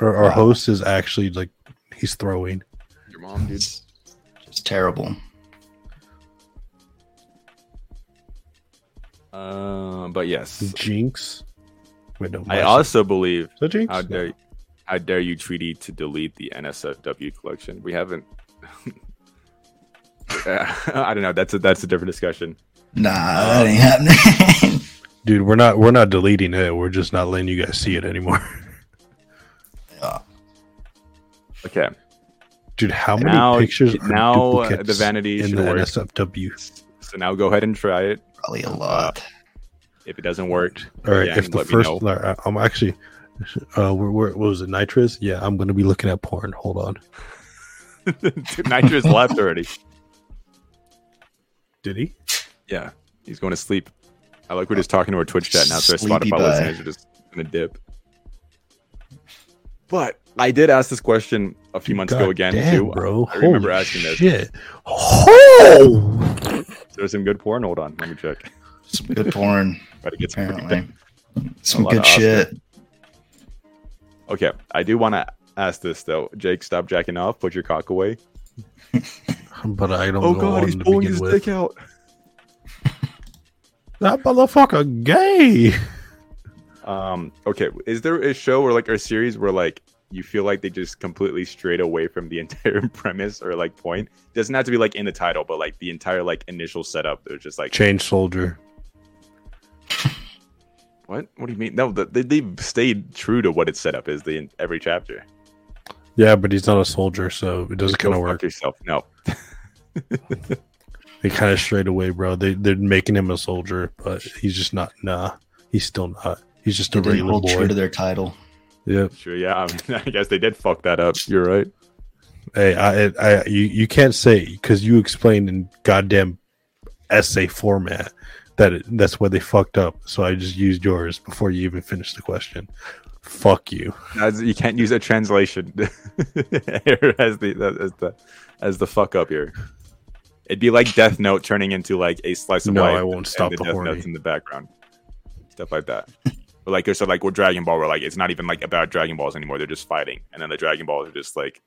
Our, our Wow. host is actually like he's throwing. Your mom, dude. It's terrible. Uh, but yes, Jinx. Wait, no. I also believe. Is that Jinx? How No. dare how dare you, Treaty, to delete the NSFW collection? We haven't. I don't know. That's a that's a different discussion. Nah, that ain't happening. Dude, we're not we're not deleting it. We're just not letting you guys see it anymore. yeah. Okay. Dude, how many pictures are now, uh, duplicates the vanity in should the work. NSFW? So now go ahead and try it. Probably a lot. If it doesn't work, All right, again, if the let me first, know. I'm actually, uh, where, where, what was it, nitrous? Yeah, I'm gonna be looking at porn. Hold on. Nitrous left already. Did he? Yeah, he's going to sleep. I like we're just talking to our Twitch chat now, so our Sleepy Spotify bye. listeners are just gonna dip. But I did ask this question a few months ago again damn, too. bro. I remember Holy asking this. Shit. Oh! There's some good porn. Hold on, let me check. Some good porn, Try to get some apparently. Some good shit. Okay, I do want to ask this though. Jake, stop jacking off. Put your cock away. But I don't Oh go God, on he's to pulling his with. dick out. That motherfucker gay. Um. Okay. Is there a show or like a series where like you feel like they just completely strayed away from the entire premise or like point? doesn't have to be like in the title, but like the entire like initial setup. They're just like, Change soldier. what? What do you mean? No, the, they they've stayed true to what its setup is the every chapter. Yeah, but he's not a soldier, so it doesn't kind of work. yourself. No. They kind of strayed away, bro. They they're making him a soldier, but he's just not. Nah, he's still not. He's just They a didn't regular hold boy. true to their title. Yep. Sure. Yeah. I, mean, I guess they did fuck that up. You're right. Hey, I, I, you, you can't say because you explained in goddamn essay format that it, that's where they fucked up. So I just used yours before you even finished the question. Fuck you. You can't use a translation here as the as the as the fuck up here. It'd be like Death Note turning into like a slice of No, life. I won't and stop the the Death horny. Notes in the background, stuff like that. But like, so like with Dragon Ball, where like it's not even like about Dragon Balls anymore. They're just fighting, and then the Dragon Balls are just like,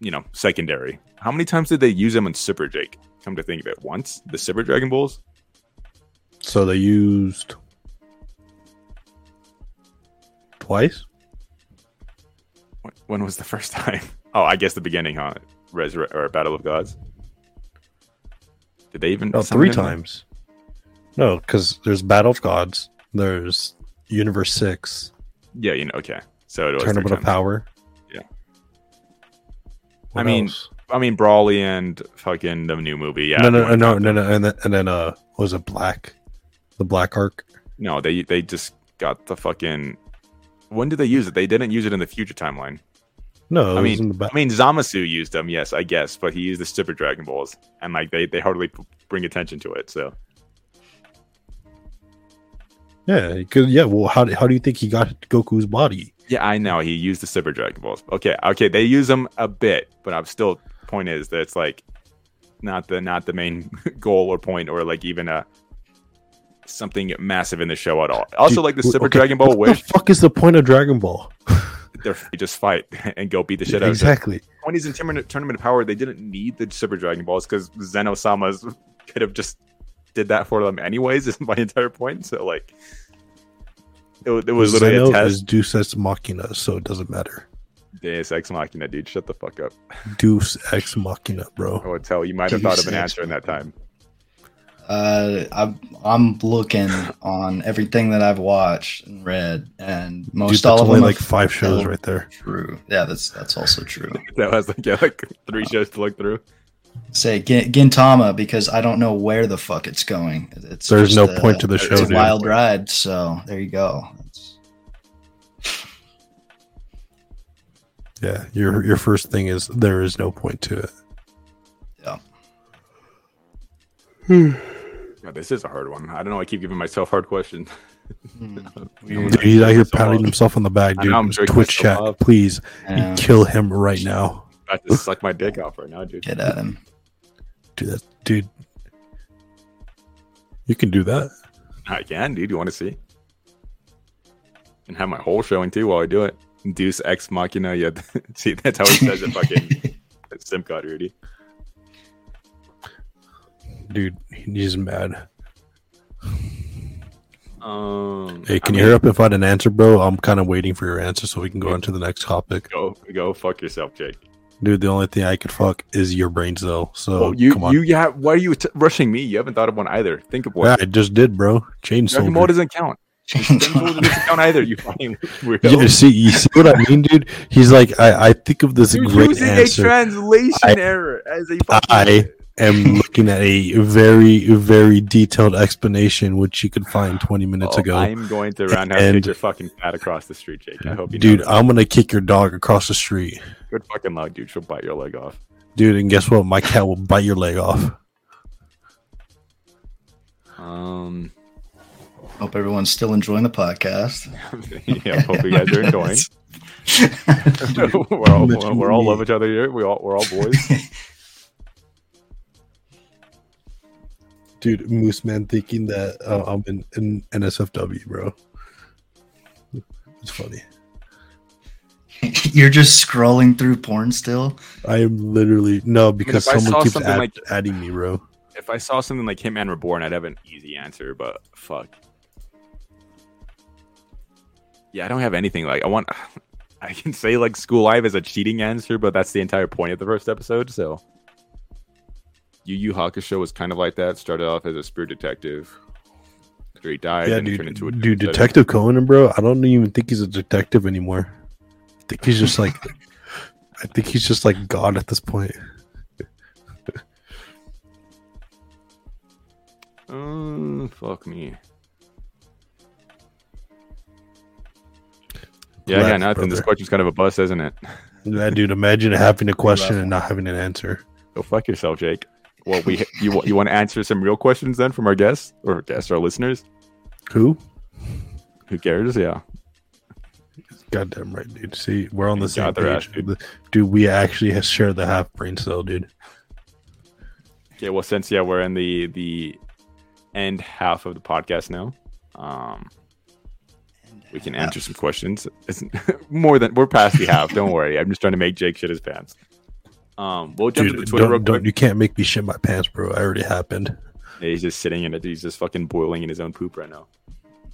you know, secondary. How many times did they use them in Super Jake? Come to think of it, once the Super Dragon Balls. So they used twice. When- was the first time? Oh, I guess the beginning, huh? Resur- or Battle of Gods. Did they even? Summon three times. No, because there's Battle of Gods. There's Universe Six, Yeah, you know. Okay, so it was Tournament of. Power. Yeah. What I mean, else? I mean, Broly and fucking the new movie. Yeah. no, no, no, no, no, no, and then, and then uh, was it Black? The Black Arc. No, they they just got the fucking. When did they use it? They didn't use it in the future timeline. No, I mean. I mean, Zamasu used them, yes, I guess, but he used the stupid Dragon Balls, and like they, they hardly p- bring attention to it. So yeah, because yeah. Well, how do- how do you think he got Goku's body? yeah, I know he used the Super Dragon Balls. Okay, okay, they use them a bit, but I'm still point is that it's like not the not the main goal or point or like even a something massive in the show at all. Also, Dude, like the Super okay, Dragon Ball What Wish, the fuck is the point of Dragon Ball? they're just fight and go beat the shit out of exactly. when he's in tournament, tournament of power, they didn't need the Super Dragon Balls because Zeno-Sama's could have just did that for them anyways. Is my entire point. So like, it, wa- it was literally Zeno a test. is Deus Ex Machina, so it doesn't matter. Deus Ex Machina, dude. Shut the fuck up. Deus Ex Machina, bro. I would tell you might have thought of an Deus answer in that time. Uh, I'm I'm looking on everything that I've watched and read, and most that's all of only them like five shows right there. true. Yeah, that's that's also true. That was like yeah, like three shows to look through. Say Gin- Gintama because I don't know where the fuck it's going. It's There's no a- point to the it's show. It's a dude. wild ride. So there you go. It's- Yeah, your your first thing is there is no point to it. God, hmm. this is a hard one. I don't know. Why I keep giving myself hard questions. Hmm. Dude, he's out here So patting off. himself on the back, I know, dude. Twitch chat, off. please yeah, kill him right now, About to suck my dick off right now, dude. get at him. Dude. That, dude, you can do that. I can, dude. You want to see? And have my whole showing too while I do it. Deuce Ex Machina. Yeah, see, that's how he says it. Fucking Simcod, Rudy. Dude, he's mad. Um, Hey, I can mean, you hurry up and find an answer, bro? I'm kind of waiting for your answer so we can go on to the next topic. Go, go, fuck yourself, Jake. Dude, the only thing I could fuck is your brains, though. So Oh, you, come on. you, yeah. Why are you t- rushing me? You haven't thought of one either. Think of one. yeah, one. I just did, bro. Chain Dragon Ball doesn't count. Dragon Ball doesn't count either. You fucking weirdo. Yeah, see, you see what I mean, dude? He's like, I, I think of this You're great using answer. a translation I- error as a fucking. I am looking at a very, very detailed explanation, which you could find 20 minutes Oh, ago. I'm going to roundhouse And- kick your fucking cat across the street, Jake. I hope you Dude, that. I'm gonna kick your dog across the street. Good fucking luck, dude. She'll bite your leg off. Dude, and guess what? My cat will bite your leg off. Um, Hope everyone's still enjoying the podcast. yeah, hope you guys are enjoying. we're all Mention we're all love each other here. We all we're all boys. Dude, Moose Man thinking that uh, I'm in, in NSFW, bro. It's funny. You're just scrolling through porn still. I am literally no because if I someone saw keeps something add, like- adding me, bro. if I saw something like Hitman Reborn, I'd have an easy answer. But fuck. Yeah, I don't have anything like I want. I can say like School Live is a cheating answer, but that's the entire point of the first episode. So, Yu Yu Hakusho was kind of like that. Started off as a spirit detective. After he died, Yeah, then he turned dude, into a dude, Detective Conan, bro. I don't even think he's a detective anymore. I think he's just like, I think he's just like God at this point. Uh, fuck me. Yeah, I got Relax, nothing. This question's kind of a bust, isn't it? Yeah, dude, imagine having a question and not having an answer. Go fuck yourself, Jake. Well, we you you want to answer some real questions then from our guests or guests, our listeners? Who? Who cares? Yeah. Goddamn right, dude. See, we're on the You same got their ass, page. dude. dude, we actually have share the half brain cell, dude. Yeah, Well, since yeah, we're in the the end half of the podcast now. Um, we can answer some questions. It's more than we're past the half. Don't worry. I'm just trying to make Jake shit his pants. Um, we'll jump to Dude, the Twitter real don't, quick. don't, you can't make me shit my pants, bro. I already happened. Yeah, he's just sitting in it. He's just fucking boiling in his own poop right now.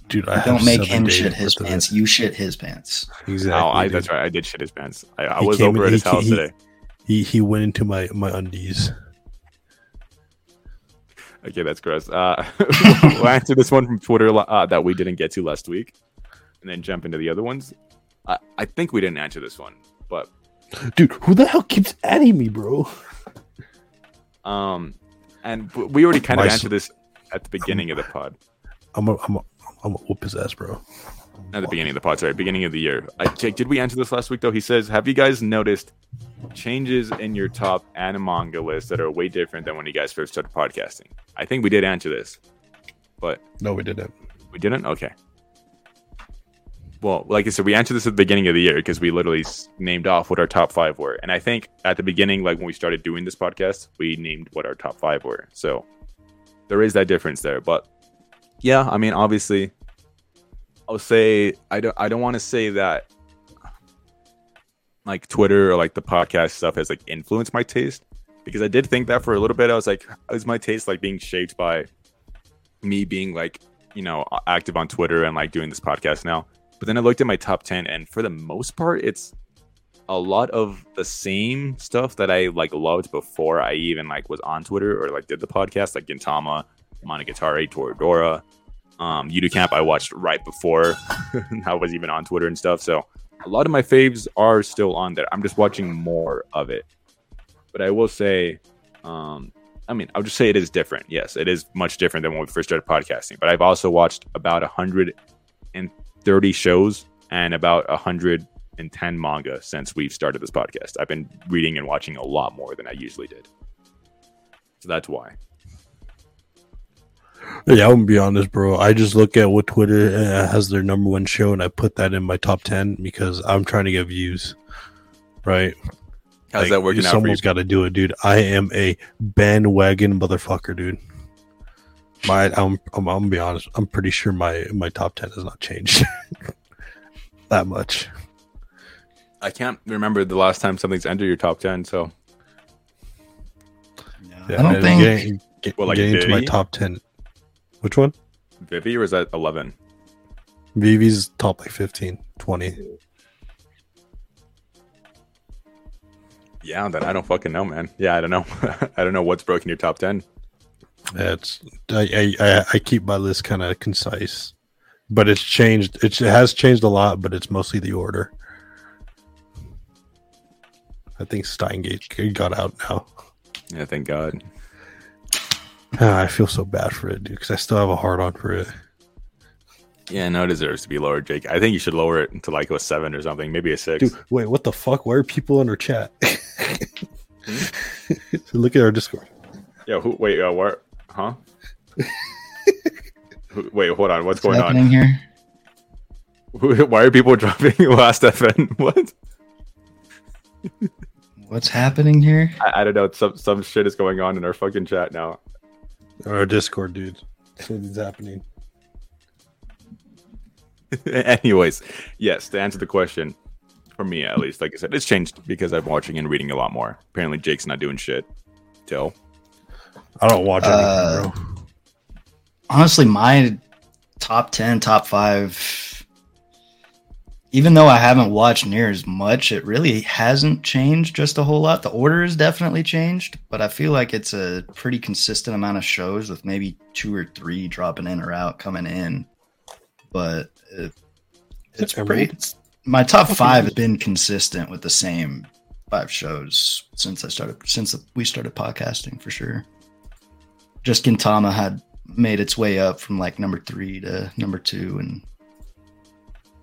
Dude, I Don't make him shit his pants. it. You shit his pants. Exactly. oh, I, that's right. I did shit his pants. I, I was over in- at his he- house he- today. He he went into my my undies. Okay, that's gross. Uh, we'll answer this one from Twitter uh, that we didn't get to last week, and then jump into the other ones. I, I think we didn't answer this one, but Dude, who the hell keeps adding me, bro? um, and we already kind of My answered this at the beginning of the pod. I'm a, I'm a, I'm whoop his ass, bro. At the beginning of the pod, sorry, beginning of the year. I, Jake, did we answer this last week though? He says, "Have you guys noticed changes in your top anime manga list that are way different than when you guys first started podcasting?" I think we did answer this, but No, we didn't. we didn't. Okay. Well, like I said, we answered this at the beginning of the year because we literally named off what our top five were, and I think at the beginning, like when we started doing this podcast, we named what our top five were. So there is that difference there, but yeah, I mean, obviously, I'll say I don't. I don't want to say that like Twitter or like the podcast stuff has like influenced my taste because I did think that for a little bit. I was like, is my taste like being shaped by me being like you know active on Twitter and like doing this podcast now? But then I looked at my top ten, and for the most part, it's a lot of the same stuff that I like loved before I even like was on Twitter or like did the podcast, like Gintama, Monogatari, Toradora, um, Yuru Camp. I watched right before I was even on Twitter and stuff. So a lot of my faves are still on there. I'm just watching more of it. But I will say, um, I mean, I'll just say it is different. Yes, it is much different than when we first started podcasting. But I've also watched about 130 shows and about 110 manga since we've started this podcast. I've been reading and watching a lot more than I usually did. So that's why. Yeah, I'm gonna be honest, bro. I just look at what Twitter uh, has their number one show, and I put that in my top ten because I'm trying to get views. Right? How's Like, that working out for you? Someone's got to do it, dude. I am a bandwagon motherfucker, dude. My, I'm, I'm, I'm gonna be honest. I'm pretty sure my my top ten has not changed that much. I can't remember the last time something's entered your top 10. So I don't think getting, get- Well, like getting to my top ten. Which one? Vivy or is that 11? Vivy's top like 15, 20. Yeah, then I don't fucking know, man. Yeah, I don't know. I don't know what's broken your top 10. It's I I, I, I keep my list kind of concise, but it's changed. It's, it has changed a lot, but it's mostly the order. I think Steins;Gate got out now. Yeah, thank God. Ah, I feel so bad for it, dude, because I still have a hard on for it. Yeah, no, it deserves to be lower, Jake. I think you should lower it to like a seven or something, maybe a six. Dude, wait, what the fuck? Why are people in our chat? Look at our Discord. Yeah, who, wait, uh, where? Huh? Wait, hold on. What's what's going happening here. Why are people dropping Last FM? What? What's happening here? I, I don't know. Some some shit is going on in our fucking chat now. Our Discord, dude. Something's happening. Anyways, yes, to answer the question, for me at least, like I said, it's changed because I'm watching and reading a lot more. Apparently, Jake's not doing shit. Till I don't watch anything, Uh, bro. honestly, my top 10, top five, even though I haven't watched near as much, it really hasn't changed just a whole lot. The order has definitely changed, but I feel like it's a pretty consistent amount of shows with maybe two or three dropping in or out coming in. But it, it's pretty. It's, my top five has been consistent with the same five shows since I started, since we started podcasting for sure just Gintama had made its way up from like number three to number two and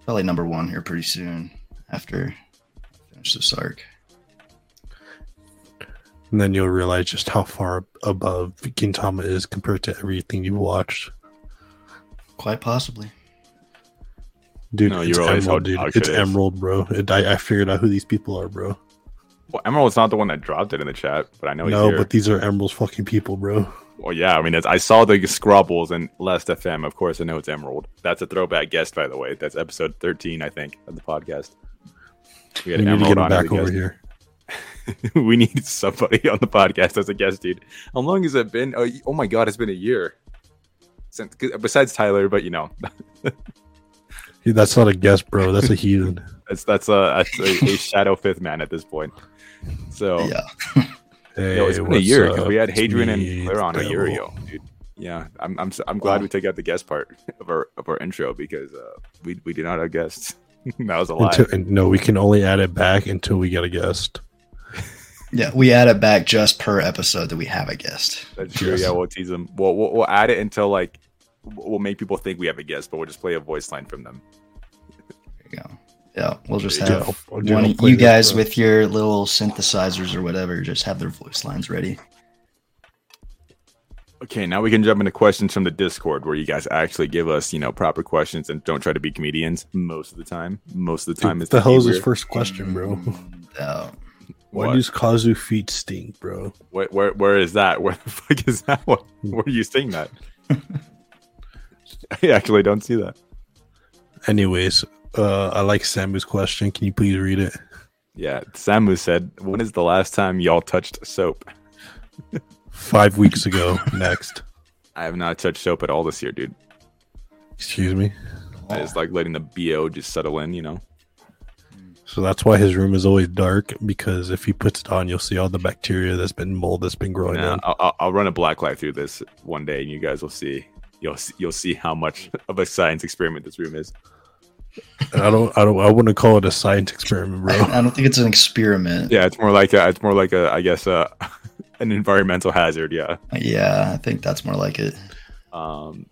probably number one here pretty soon after I finish this arc. And then you'll realize just how far above Gintama is compared to everything you've watched. Quite possibly. Dude, No, you it's Emerald, dude. It's is. Emerald, bro. It, I, I figured out who these people are, bro. well, Emerald's not the one that dropped it in the chat, but I know he's no, but these are Emerald's fucking people, bro. Well, yeah, I mean, it's, I saw the scrobbles and Last FM. Of course, I know it's Emerald. That's a throwback guest, by the way. That's episode 13, I think, of the podcast. We We had need to get him on back over guest. here. we need somebody on the podcast as a guest, dude. How long has it been? Oh, oh my god, it's been a year. Since, 'cause- uh, besides Tyler, but you know, Dude, that's not a guest, bro. That's a heathen. that's that's a, that's a, a shadow fifth man at this point. So Yeah. Hey, Yo, it's been a year because we had Hadrian and Claire on a year ago, dude. Yeah, I'm I'm s- I'm glad Wow. we took out the guest part of our of our intro because uh, we we did not have guests. that was a lie. Until, and no, we can only add it back until we get a guest. Yeah. We add it back just per episode that we have a guest. That's true. Yes. Yeah, we'll tease them. We'll, we'll we'll add it until like we'll we'll make people think we have a guest, but we'll just play a voice line from them. There you go. Yeah, we'll just have go. I'll one I'll of you guys bro. with your little synthesizers or whatever. Just have their voice lines ready. Okay, now we can jump into questions from the Discord where you guys actually give us, you know, proper questions and don't try to be comedians most of the time. Most of the time, Dude, it's the hell is weird. his first question, bro? Mm, uh, Why What? does Kazu feet stink, bro? Where, where, where is that? Where the fuck is that? What, where are you seeing that? I actually don't see that. Anyways, uh, I like Samu's question. Can you please read it? Yeah, Samu said, "When is the last time y'all touched soap?" Five weeks ago. Next. I have not touched soap at all this year, dude. Excuse me. I just like letting the bo just settle in, you know. So that's why his room is always dark because if he puts it on, you'll see all the bacteria that's been mold that's been growing Nah, I'll- I'll run a black light through this one day, and you guys will see. You'll see, you'll see how much of a science experiment this room is. And I don't, I don't, I wouldn't call it a science experiment, bro. I don't think it's an experiment. Yeah, it's more like a, it's more like a, I guess, uh, an environmental hazard. Yeah. Yeah, I think that's more like it. Um,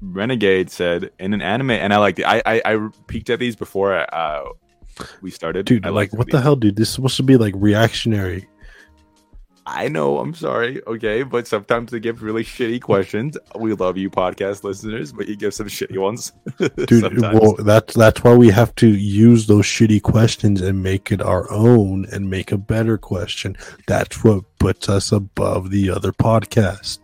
Renegade said in an anime, and I like the, I, I, I peeked at these before uh, we started. Dude, I like, what these. the hell, dude? This is supposed to be like reactionary. I know, I'm sorry, okay, but sometimes they give really shitty questions. We love you, podcast listeners, but you give some shitty ones. Dude, well, that's that's why we have to use those shitty questions and make it our own and make a better question. That's what puts us above the other podcast.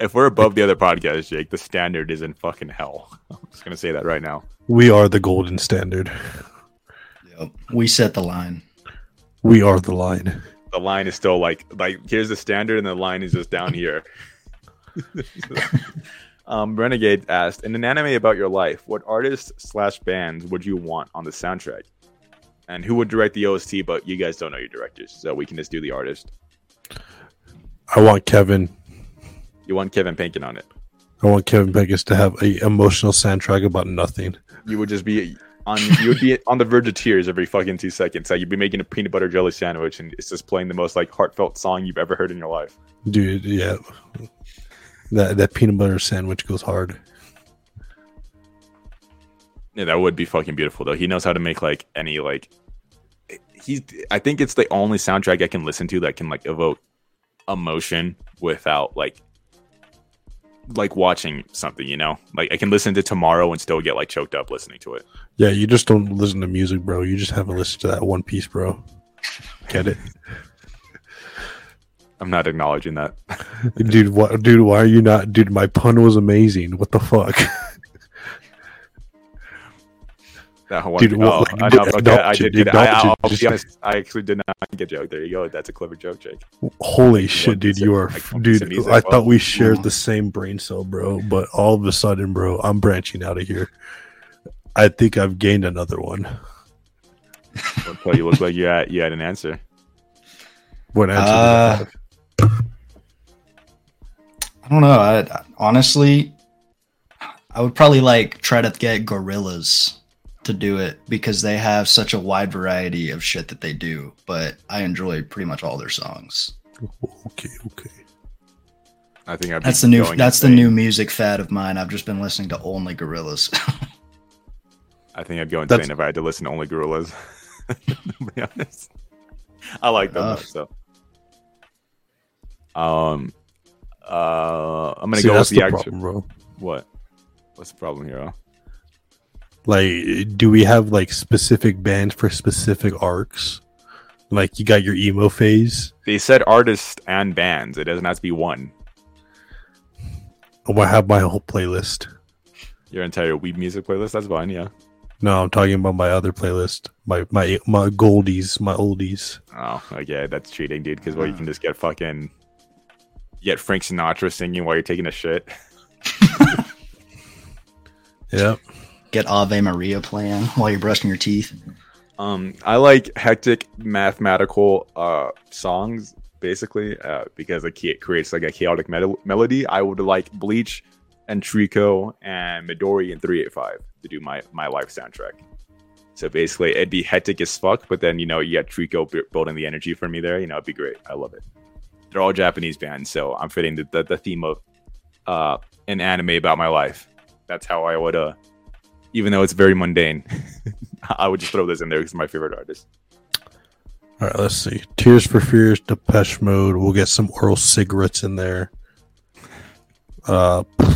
if we're above the other podcast, Jake, the standard is in fucking hell. I'm just gonna say that right now. We are the golden standard. Yep. We set the line. We are the line. The line is still like like here's the standard, and the line is just down here. um, Renegade asked, in an anime about your life, what artists slash bands would you want on the soundtrack? And who would direct the OST? But you guys don't know your directors, so we can just do the artist. I want Kevin. You want Kevin Penkin on it. I want Kevin Pegas to have a emotional soundtrack about nothing. You would just be on. You would be on the verge of tears every fucking two seconds. Like you'd be making a peanut butter jelly sandwich, and it's just playing the most like heartfelt song you've ever heard in your life. Dude, yeah. That that peanut butter sandwich goes hard. Yeah, that would be fucking beautiful though. He knows how to make like any like he's I think it's the only soundtrack I can listen to that can like evoke emotion without like like watching something, you know? Like I can listen to tomorrow and still get like choked up listening to it. Yeah, you just don't listen to music, bro. You just haven't listened to that One Piece, bro. Get it, I'm not acknowledging that. dude? What, dude? Why are you not, dude? My pun was amazing. What the fuck, That one Dude, oh, like, I, know, okay, don't I you- did get don't I, I'll, you I'll just- be honest, I actually did not get joke. There you go. That's a clever joke, Jake. Holy shit, dude! You are, like dude. music, I well, thought we shared yeah. the same brain cell, bro. But all of a sudden, bro, I'm branching out of here. I think I've gained another one. Well, you look like you had you had an answer. What answer? I Uh. I don't know. I, I- honestly, I would probably like try to get Gorillaz to do it because they have such a wide variety of shit that they do. But I enjoy pretty much all their songs. Okay, okay. I think I'd be That's the new. going That's the new music fad of mine. I've just been listening to only Gorillaz. I think I'd go insane That's- if I had to listen to only Gorillaz. to be honest, I like them though, so. Um, uh, I'm gonna See, go with that's the, the actual. problem, bro. What? What's the problem here? Huh? Like, do we have like specific bands for specific arcs? Like, you got your emo phase. They said artists and bands. It doesn't have to be one. Oh, I have my whole playlist. Your entire weeb music playlist. That's fine. Yeah. No, I'm talking about my other playlist. My my my goldies, my oldies. Oh, okay. That's cheating, dude. Because well, you can just get fucking. Get Frank Sinatra singing while you're taking a shit. Yep. Get Ave Maria playing while you're brushing your teeth. Um, I like hectic mathematical uh songs basically uh, because it creates like a chaotic mel- melody. I would like Bleach and tricot and Midori and 385 to do my my life soundtrack. So basically, it'd be hectic as fuck, but then you know you got tricot b- building the energy for me there. You know, it'd be great. I love it. They're all Japanese bands, so I'm fitting the the, the theme of uh an anime about my life. That's how I would uh even though it's very mundane. I would just throw this in there because it's my favorite artist. All right, let's see. Tears for Fears, Depeche Mode. We'll get some oral cigarettes in there. Uh, I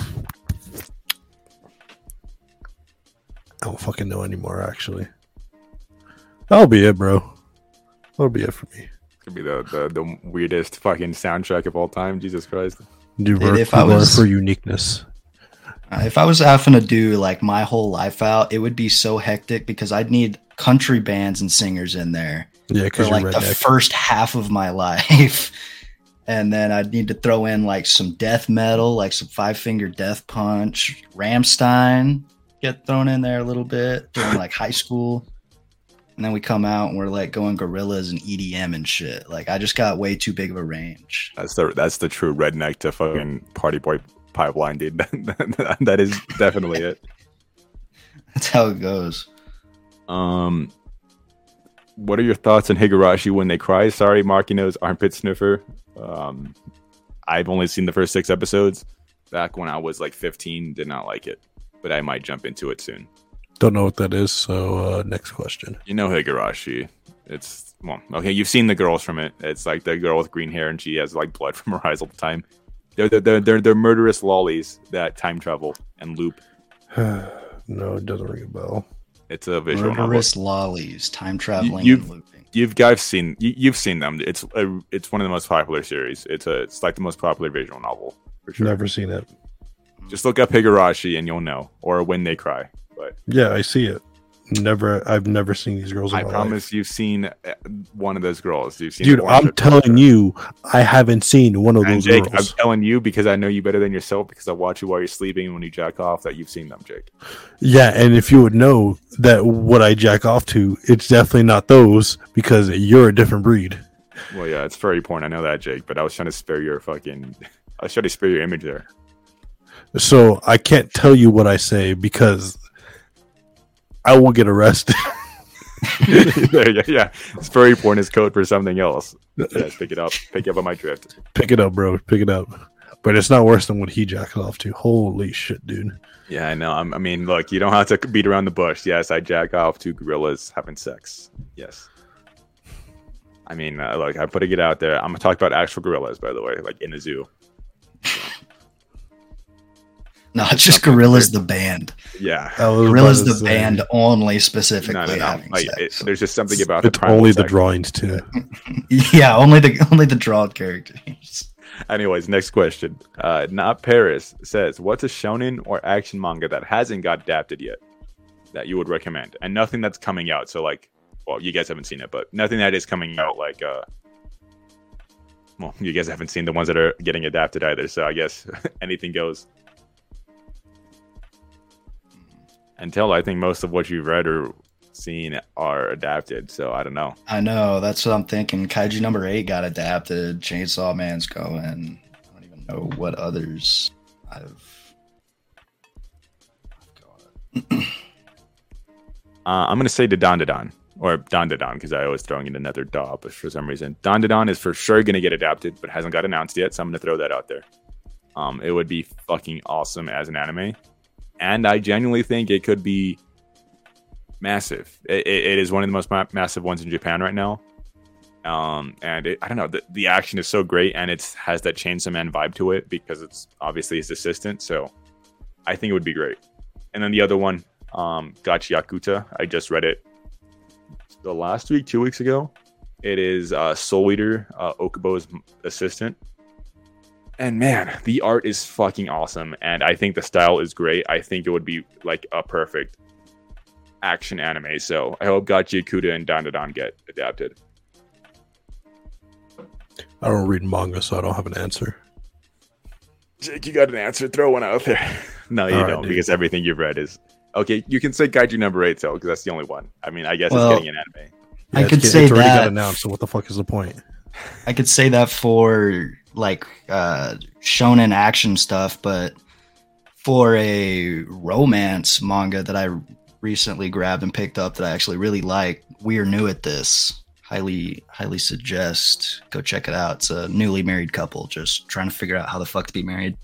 don't fucking know anymore. Actually, that'll be it, bro. That'll be it for me. It's gonna be the, the, the weirdest fucking soundtrack of all time. Jesus Christ. Do Dude, if I was- for uniqueness. If I was having to do like my whole life out, it would be so hectic because I'd need country bands and singers in there Yeah, for because like you're the first half of my life. and then I'd need to throw in like some death metal, like some Five Finger Death Punch, Rammstein get thrown in there a little bit during like high school. And then we come out and we're like going Gorillaz and EDM and shit. Like I just got way too big of a range. That's the that's the true redneck to fucking party boy pipeline, dude. that is definitely it. That's how it goes. Um, what are your thoughts on Higurashi when they cry? Sorry, Markino's armpit sniffer. Um, I've only seen the first six episodes. Back when I was like 15, did not like it, but I might jump into it soon. Don't know what that is. So uh, next question. You know Higurashi. It's well, okay. You've seen the girls from it. It's like the girl with green hair, and she has like blood from her eyes all the time. They're they're they're, they're, they're murderous lollies that time travel and loop. no, it doesn't ring a bell. It's a visual novel. Murderous lollies, time traveling you've- and looping. You've guys seen you've seen them. It's a, it's one of the most popular series. It's a it's like the most popular visual novel for sure. Never seen it. Just look up Higurashi and you'll know, or When They Cry. But Yeah, I see it. Never. I've never seen these girls. I promise life. you've seen uh, one of those girls. You've seen dude. I'm telling you, I haven't seen one of And those Jake, I'm telling you because I know you better than yourself because I watch you while you're sleeping and when you jack off that you've seen them, Jake. Yeah, and if you would know that what I jack off to, it's definitely not those because you're a different breed. Well, yeah, it's furry porn. I know that, Jake. But I was trying to spare your fucking. I was trying to spare your image there. So I can't tell you what I say because I will get arrested. there, yeah, yeah. Furry porn is code for something else. Yes, pick it up. Pick it up on my drift. Pick it up, bro. Pick it up. But it's not worse than what he jacks off to. Holy shit, dude. Yeah, I know. I'm, I mean, look, you don't have to beat around the bush. Yes, I jack off to gorillas having sex. Yes. I mean, uh, look, I'm putting it out there. I'm gonna talk about actual gorillas, by the way, like in a zoo. No, it's just Gorillaz the band. Yeah. I was Gorillaz the to say, band only specifically No, no, no. having Like, sex. it, there's just something about the It's primal only the sex. drawings too. yeah, only the only the drawn characters. Anyways, next question. Uh, not Paris says, "What's a shonen or action manga that hasn't got adapted yet that you would recommend?" And nothing that's coming out. So, like, well, you guys haven't seen it, but nothing that is coming out. Like, uh, well, you guys haven't seen the ones that are getting adapted either. So, I guess anything goes. Until I think most of what you've read or seen are adapted. So I don't know. I know that's what I'm thinking. Kaiju number eight got adapted. Chainsaw Man's going. I don't even know what others I've. Uh, I'm gonna say the Don Don or Don Don because I always throwing in another Daw, but for some reason Don Don is for sure gonna get adapted, but hasn't got announced yet. So I'm gonna throw that out there. Um, it would be fucking awesome as an anime, and I genuinely think it could be massive. It, it, is one of the most ma- massive ones in Japan right now. Um, and it, I don't know, the, the action is so great, and it has that Chainsaw Man vibe to it because it's obviously his assistant. So I think it would be great. And then the other one, um, Gachiakuta. I just read it the last week, two weeks ago. It is uh, Soul Eater, uh, Okubo's assistant. And man, the art is fucking awesome. And I think the style is great. I think it would be like a perfect action anime. So I hope Gachiakuta and Dandadan get adapted. I don't read manga, so I don't have an answer. Jake, you got an answer. Throw one out there. no, you All right, don't, dude. because everything you've read is okay. You can say Kaiju number eight, though, because that's the only one. I mean, I guess Well, it's getting an anime. I could get- say it's already got announced. So what the fuck is the point? I could say that for like uh shonen action stuff, but for a romance manga that I recently grabbed and picked up that I actually really like, we are new at this. Highly, highly suggest go check it out. It's a newly married couple just trying to figure out how the fuck to be married.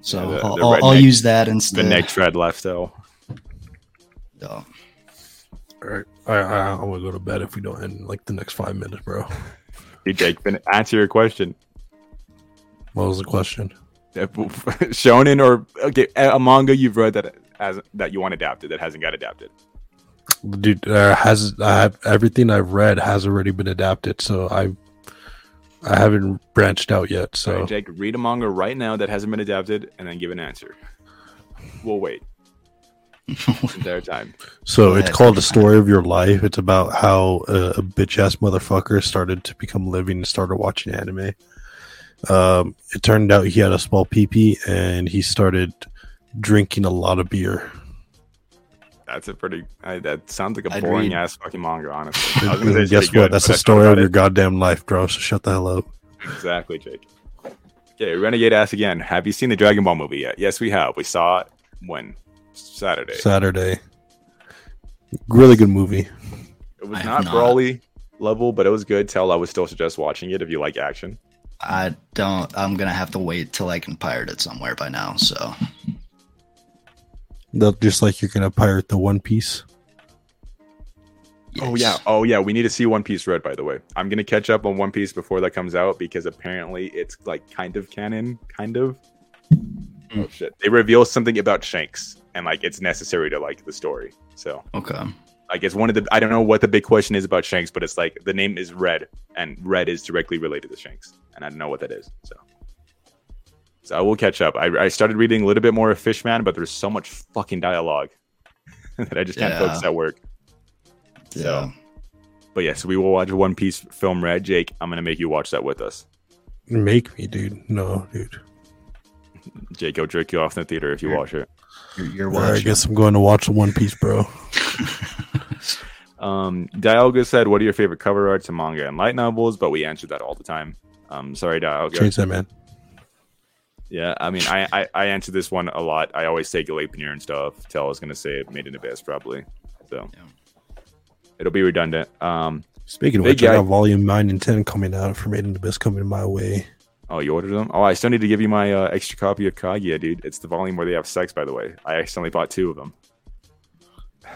So Yeah, the- I'll, the I'll, I'll redneck- use that instead. The next red left though. Yeah. All right, I, I, I'm gonna go to bed if we don't end in, like the next five minutes, bro. Hey Jake, answer your question. What was the question? Shonen or okay, a manga you've read that has that you want adapted that hasn't got adapted. Dude, uh, has I have everything I've read has already been adapted, so I I haven't branched out yet. So So Jake, read a manga right now that hasn't been adapted, and then give an answer. We'll wait. Entire time. so Go it's called the story of your life. It's about how uh, a bitch ass motherfucker started to become living and started watching anime. Um, it turned out he had a small peepee and he started drinking a lot of beer. That's a pretty. I, that sounds like a I'd boring read. ass fucking manga. Honestly, I was gonna say And guess what? good, That's the story of your it. goddamn life, bro. So shut the hell up. Exactly, Jake. Okay, Renegade asks again. Have you seen the Dragon Ball movie yet? Yes, we have. We saw it when Saturday. Saturday. Really good movie. It was I not not. Broly level, but it was good. Tell I would still suggest watching it if you like action. I don't. I'm gonna have to wait till I can pirate it somewhere by now. So That just like you're gonna pirate the One Piece. Oh yeah, oh yeah. We need to see One Piece Red, by the way. I'm gonna catch up on One Piece before that comes out because apparently it's like kind of canon, kind of. Hmm. Oh shit! They reveal something about Shanks, and like it's necessary to like the story. So Okay. like it's one of the I don't know what the big question is about Shanks, but it's like the name is Red, and Red is directly related to Shanks, and I don't know what that is. So, so I will catch up. I, I started reading a little bit more of Fishman, but there's so much fucking dialogue that I just can't Yeah. focus at work. Yeah. So, but yes, so we will watch One Piece film Red. Jake, I'm gonna make you watch that with us. Make me, dude. No, dude. Jake, I'll jerk you off in the theater if you Sure. watch it. You're, you're All right, I guess I'm going to watch One Piece, bro. Um, Dialga said, "What are your favorite cover arts in manga and light novels?" But we answered that all the time. Um, sorry, Dialga. Change that, man. Yeah, I mean, I, I I answer this one a lot. I always say Galapagos and stuff. Tell I was gonna say it made in Abyss probably. So Yeah. it'll be redundant. Um, Speaking of Big which, I got Volume Nine and Ten coming out for Made in the Abyss coming my way. Oh, you ordered them? Oh, I still need to give you my uh, extra copy of Kaguya, dude. It's the volume where they have sex, by the way. I accidentally bought two of them.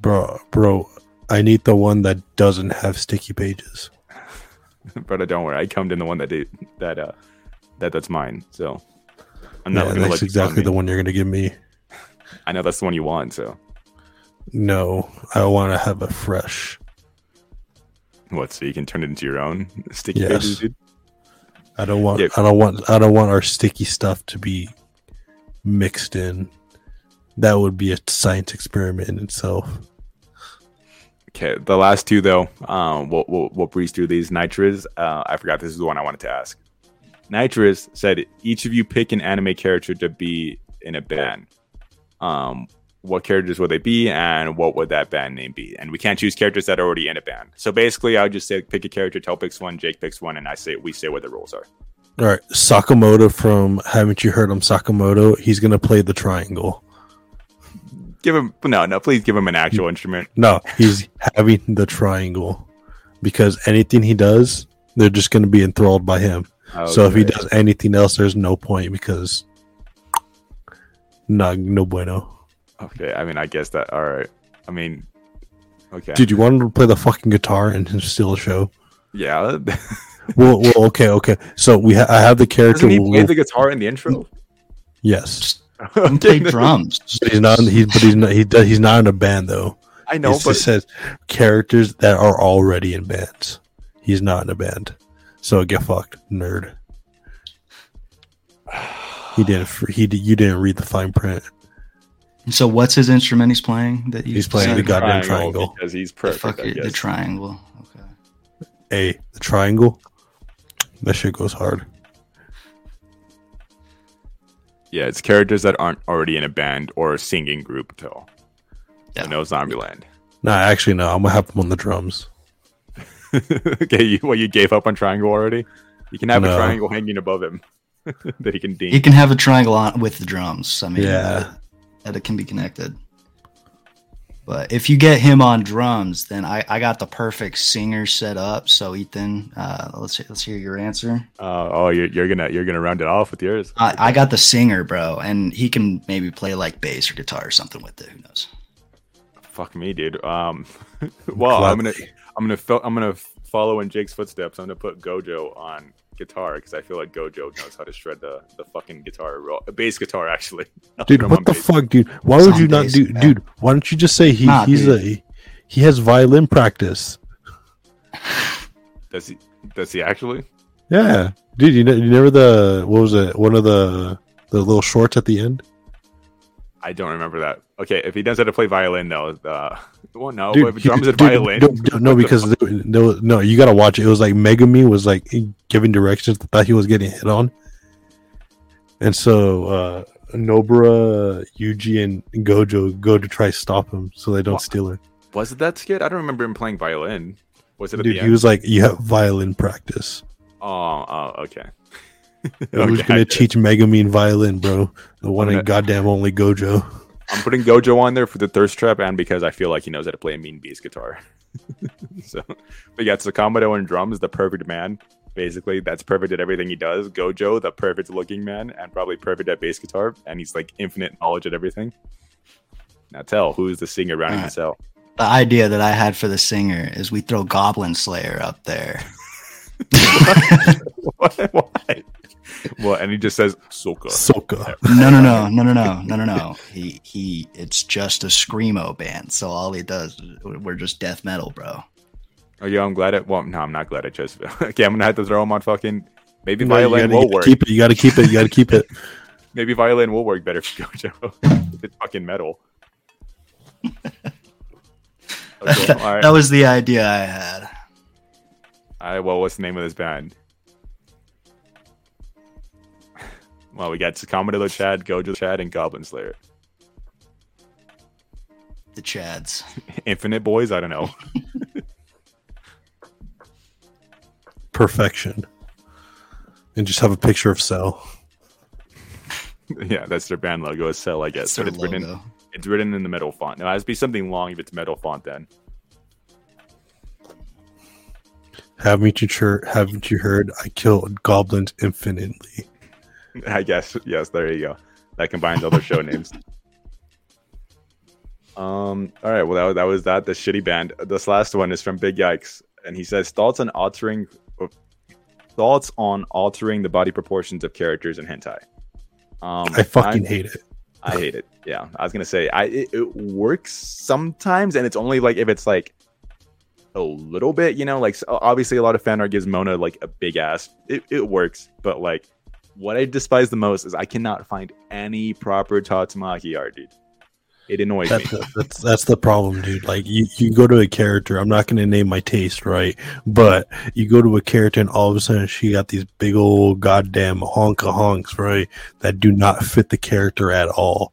Bro, bro, I need the one that doesn't have sticky pages. but don't worry, I come in the one that did that. Uh, that that's mine. So I'm not Yeah, gonna that's exactly exactly the one you're gonna give me. I know that's the one you want. So No, I want to have a fresh. what? So you can turn it into your own sticky Yes. pages, dude. I don't want. Yeah. I don't want. I don't want our sticky stuff to be mixed in. That would be a science experiment in itself. Okay, the last two though, um, we'll, we'll, we'll breeze through these. Nitrous, uh, I forgot this is the one I wanted to ask. Nitrous said, each of you pick an anime character to be in a band. Um, what characters would they be, and what would that band name be? And we can't choose characters that are already in a band. So basically, I would just say pick a character. Tel picks one, Jake picks one, and I say we say what the rules are. All right, Sakamoto from Haven't You Heard him? Sakamoto. He's gonna play the triangle. Give him no, no. Please give him an actual instrument. No, he's having the triangle because anything he does, they're just gonna be enthralled by him. So if he does anything else, there's no point because no, no bueno. Okay, I mean, I guess that. All right. I mean, okay, Dude, you want him to play the fucking guitar and steal a show? yeah. Well, well, okay, okay. So we, ha- I have the character. Doesn't he we'll- play the guitar in the intro? yes, I'm play drums. he's not. He's but he's not. He does. He's not in a band though. I know, it but just says characters that are already in bands. He's not in a band, so get fucked, nerd. He didn't. He did, you didn't read the fine print. So what's his instrument he's playing? That you He's playing the goddamn triangle. because he's The, perfect. fuck I it, the triangle. Okay. A the triangle. That shit goes hard. yeah, it's characters that aren't already in a band or a singing group. Till Yeah. yeah. no Zombieland. Nah, actually, no. I'm gonna have him on the drums. okay, you, well, you gave up on triangle already. You can have No. a triangle hanging above him that he can ding. He can have a triangle on with the drums. I mean, Yeah. Uh, that it can be connected. But if you get him on drums, then I, I got the perfect singer set up. So Ethan, uh, let's let's hear your answer. Uh, oh, you're, you're gonna you're gonna round it off with yours. I, I got the singer, bro, and he can maybe play like bass or guitar or something with it. Who knows? Fuck me, dude. Um, well, I'm gonna I'm gonna fo- I'm gonna follow in Jake's footsteps. I'm gonna put Gojo on guitar because I feel like Gojo knows how to shred the the fucking guitar, ro- bass guitar actually. Dude. What the bass. fuck, dude? Why would you not do, yeah. dude? Why don't you just say he Nah, he's dude. a he has violin practice? Does he? Does he actually? Yeah, dude. You know, you never the what was it? One of the the little shorts at the end. I don't remember that. Okay, if he knows how to play violin, though, uh, well, no, Dude, but drums and dude, violin. No, the because there- no, no, you gotta watch it. It was like Megumi was like giving directions. Thought he was getting hit on, and so uh Nobara, Yuji, and Gojo go to try stop him so they don't What? steal her. was it that skit? I don't remember him playing violin. Was it Dude, the he end? was like, "You have violin practice." Oh, oh, okay. Who's Okay, gonna teach Megumi violin, bro? The one in goddamn only Gojo. I'm putting Gojo on there for the thirst trap and because I feel like he knows how to play a mean bass guitar. so, but yeah, Sakamoto and drums, the perfect man. Basically, that's perfect at everything he does. Gojo, the perfect looking man, and probably perfect at bass guitar, and he's like infinite knowledge at everything. Now tell who's the singer rounding Alright. this out. The idea that I had for the singer is we throw Goblin Slayer up there. what? Why? Well, and he just says Soka. Soka. No, no, no, no, no, no, no, no, no. He he. It's just a screamo band. So all he does, we're just death metal, bro. Oh yeah, I'm glad it. Well, no, I'm not glad I chose. okay, I'm gonna have to throw him on fucking. Maybe No, violin will work. Keep it. You gotta keep it. You gotta keep it. Maybe violin will work better for Gojo. if it's fucking metal. Okay, right. That was the idea I had. All right. Well, what's the name of this band? Well, we got Sakamoto Chad, Gojo Chad, and Goblin Slayer. The Chads. Infinite Boys. I don't know. Perfection. And just have a picture of Cell. yeah, that's their band logo. It's Cell, I guess. But it's written. It's written in the metal font. Now, it has to be something long if it's metal font. Then. Haven't you heard? Haven't you heard? I killed goblins infinitely. I guess yes. There you go. That combines all their show names. Um. All right. Well, that, was- that was that. The shitty band. This last one is from Big Yikes, and he says thoughts on altering thoughts on altering the body proportions of characters in hentai. Um, I fucking I'm- hate it. I hate it. Yeah, I was gonna say I it, it works sometimes, and it's only like if it's like a little bit, you know, like obviously a lot of fan art gives Mona like a big ass. It it works, but like what I despise the most is I cannot find any proper Tatsumaki art, dude. It annoys me. That's, that's that's the problem, dude. Like you, you go to a character. I'm not gonna name my taste, right? But you go to a character, and all of a sudden she got these big old goddamn honka honks, right? That do not fit the character at all.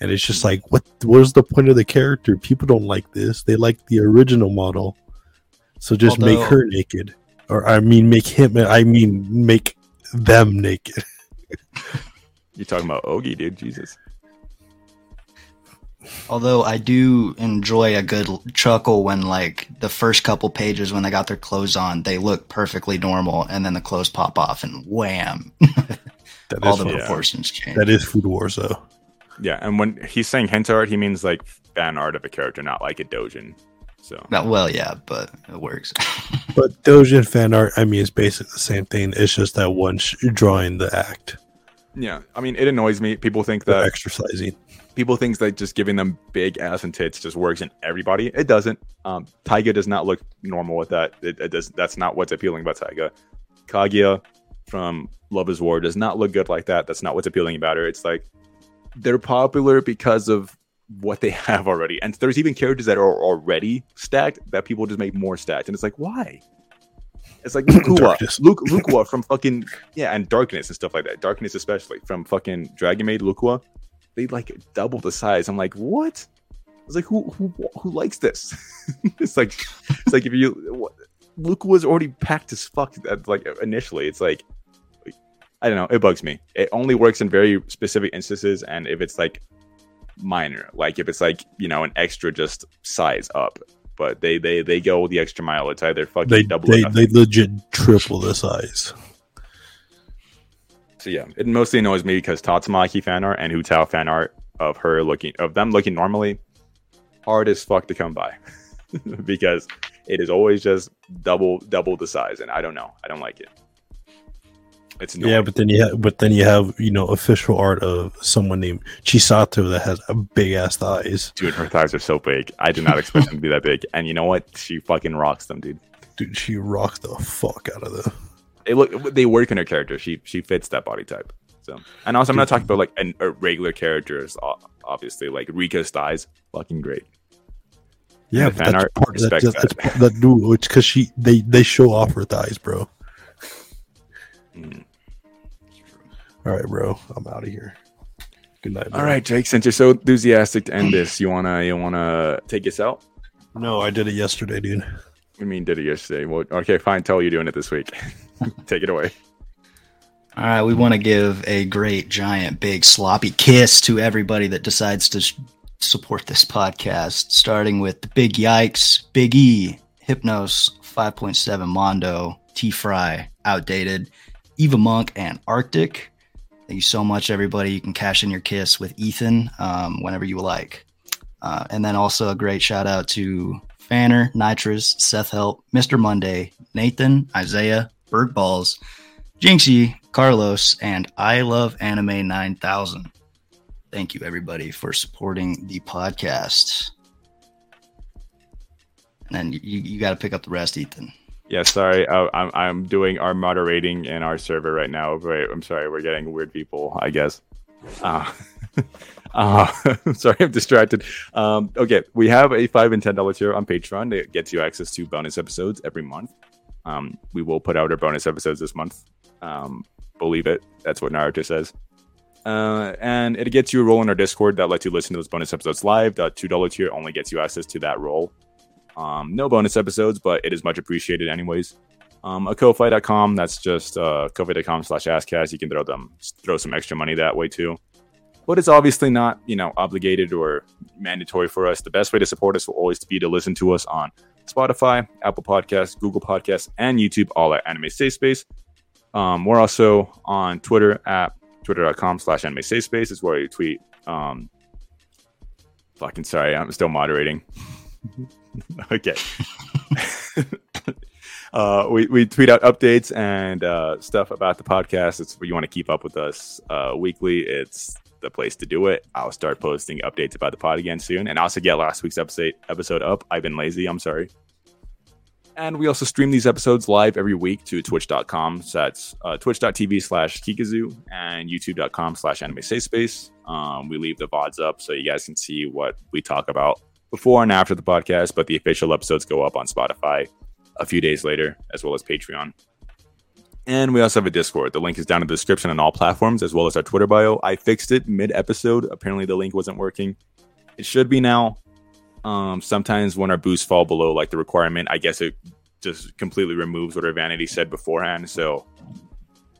And it's just like, what? What is the point of the character? People don't like this. They like the original model. So just make her naked, or I mean, make him. I mean, make them naked. You're talking about Ogi, dude. Jesus. Although I do enjoy a good chuckle when, like, the first couple pages when they got their clothes on, they look perfectly normal, and then the clothes pop off, and wham, That all is the yeah. proportions change. that is Food Wars, though. Yeah, and when he's saying hentai art, he means like fan art of a character, not like a dojin. So Well, well, yeah, but it works. But Dojin fan art, I mean, it's basically the same thing. It's just that one sh- drawing the act, yeah, I mean, it annoys me. People think the that exercising. people think that just giving them big ass and tits just works in everybody. It doesn't. Um, Taiga does not look normal with that. It, it does. That's not what's appealing about Taiga. Kaguya from Love Is War does not look good like that. That's not what's appealing about her. It's like they're popular because of what they have already. And there's even characters that are already stacked that people just make more stacked. And it's like, why? It's like Lucoa, Luke, Lucoa from fucking yeah, and Darkness and stuff like that. Darkness especially from fucking Dragon Maid Lucoa they like double the size. I'm like, what? I was like, who who who likes this? it's like it's like if you what, Luke was already packed as fuck. At, like initially, it's like I don't know. It bugs me. It only works in very specific instances, and if it's like minor. Like if it's like you know an extra just size up, but they they they go the extra mile. It's either fucking They double. they, they legit triple the size. So yeah, it mostly annoys me because Tatsumaki fan art and Hu Tao fan art of her looking of them looking normally hard as fuck to come by because it is always just double double the size, and I don't know, I don't like it. It's annoying. Yeah, but then you have but then you have you know official art of someone named Chisato that has a big ass thighs. dude, her thighs are so big. I did not expect them to be that big, and you know what? She fucking rocks them, dude. Dude, she rocks the fuck out of them. They look, they work in her character. She she fits that body type. So, and also I'm not talking about like an, a regular characters. Obviously, like Rika's thighs, fucking great. Yeah, but that's art part, that, that's that. part, that dude. It's because she they they show off her thighs, bro. Mm. All right, bro. I'm out of here. Good night. All right, Jake. Since you're so enthusiastic to end this, you wanna you wanna take us out? No, I did it yesterday, dude. I mean, did it yesterday? Well, okay, fine. Tell you doing it this week. take it away. All right, we want to give a great, giant, big, sloppy kiss to everybody that decides to sh- support this podcast, starting with the Big Yikes, Big E, Hypnos, 5.7 Mondo, T Fry, Outdated, Eva Monk, and Arctic. Thank you so much, everybody. You can cash in your kiss with Ethan um, whenever you like. Uh, and then also a great shout out to Fanner, Nitrous, Seth Help, Mr. Monday, Nathan, Isaiah, Berg Balls, Jinxie, Carlos, and I Love Anime 9000. Thank you, everybody, for supporting the podcast. And then you, you got to pick up the rest, Ethan. Yeah, sorry. I, I'm I'm doing our moderating in our server right now. Wait, I'm sorry. We're getting weird people. I guess. Uh, uh, sorry, I'm distracted. Um, okay, we have a five and ten dollar tier on Patreon that gets you access to bonus episodes every month. Um, we will put out our bonus episodes this month. Um, believe it. That's what Naruto says. Uh, and it gets you a role in our Discord that lets you listen to those bonus episodes live. The two dollar tier only gets you access to that role. Um, no bonus episodes, but it is much appreciated anyways. Um, a Ko-Fi.com, that's just uh, Ko-Fi.com slash AskCast. You can throw them, throw some extra money that way too. But it's obviously not, you know, obligated or mandatory for us. The best way to support us will always be to listen to us on Spotify, Apple Podcasts, Google Podcasts, and YouTube, all at Anime Safe Space. Um, we're also on Twitter at twitter.com slash anime safe space is where you tweet. Um, fucking sorry, I'm still moderating. okay. uh, we, we tweet out updates and uh, stuff about the podcast. It's you want to keep up with us uh, weekly. It's the place to do it. I'll start posting updates about the pod again soon, and also get last week's episode episode up. I've been lazy. I'm sorry. And we also stream these episodes live every week to twitch.com. So that's uh, twitch.tv slash Kikazoo and youtube.com slash anime safe space. Um, we leave the VODs up so you guys can see what we talk about before and after the podcast, but the official episodes go up on Spotify a few days later, as well as Patreon. And we also have a Discord. The link is down in the description on all platforms, as well as our Twitter bio. I fixed it mid episode. Apparently, the link wasn't working. It should be now. Um, sometimes when our boosts fall below like the requirement, I guess it just completely removes what our vanity said beforehand. So,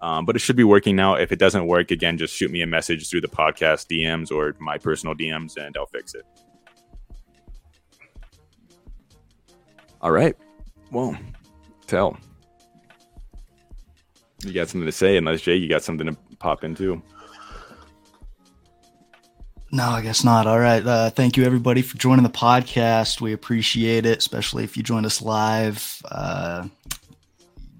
um, but it should be working now. If it doesn't work, again, just shoot me a message through the podcast DMs or my personal DMs, and I'll fix it. All right. Well, tell. You got something to say, unless Jay, you got something to pop into. No, I guess not. All right. Uh, thank you, everybody, for joining the podcast. We appreciate it, especially if you joined us live. Uh,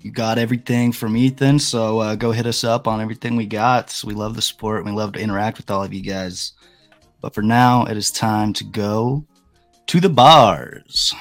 you got everything from Ethan, so uh, go hit us up on everything we got. So we love the support. We love to interact with all of you guys. But for now, it is time to go to the bars.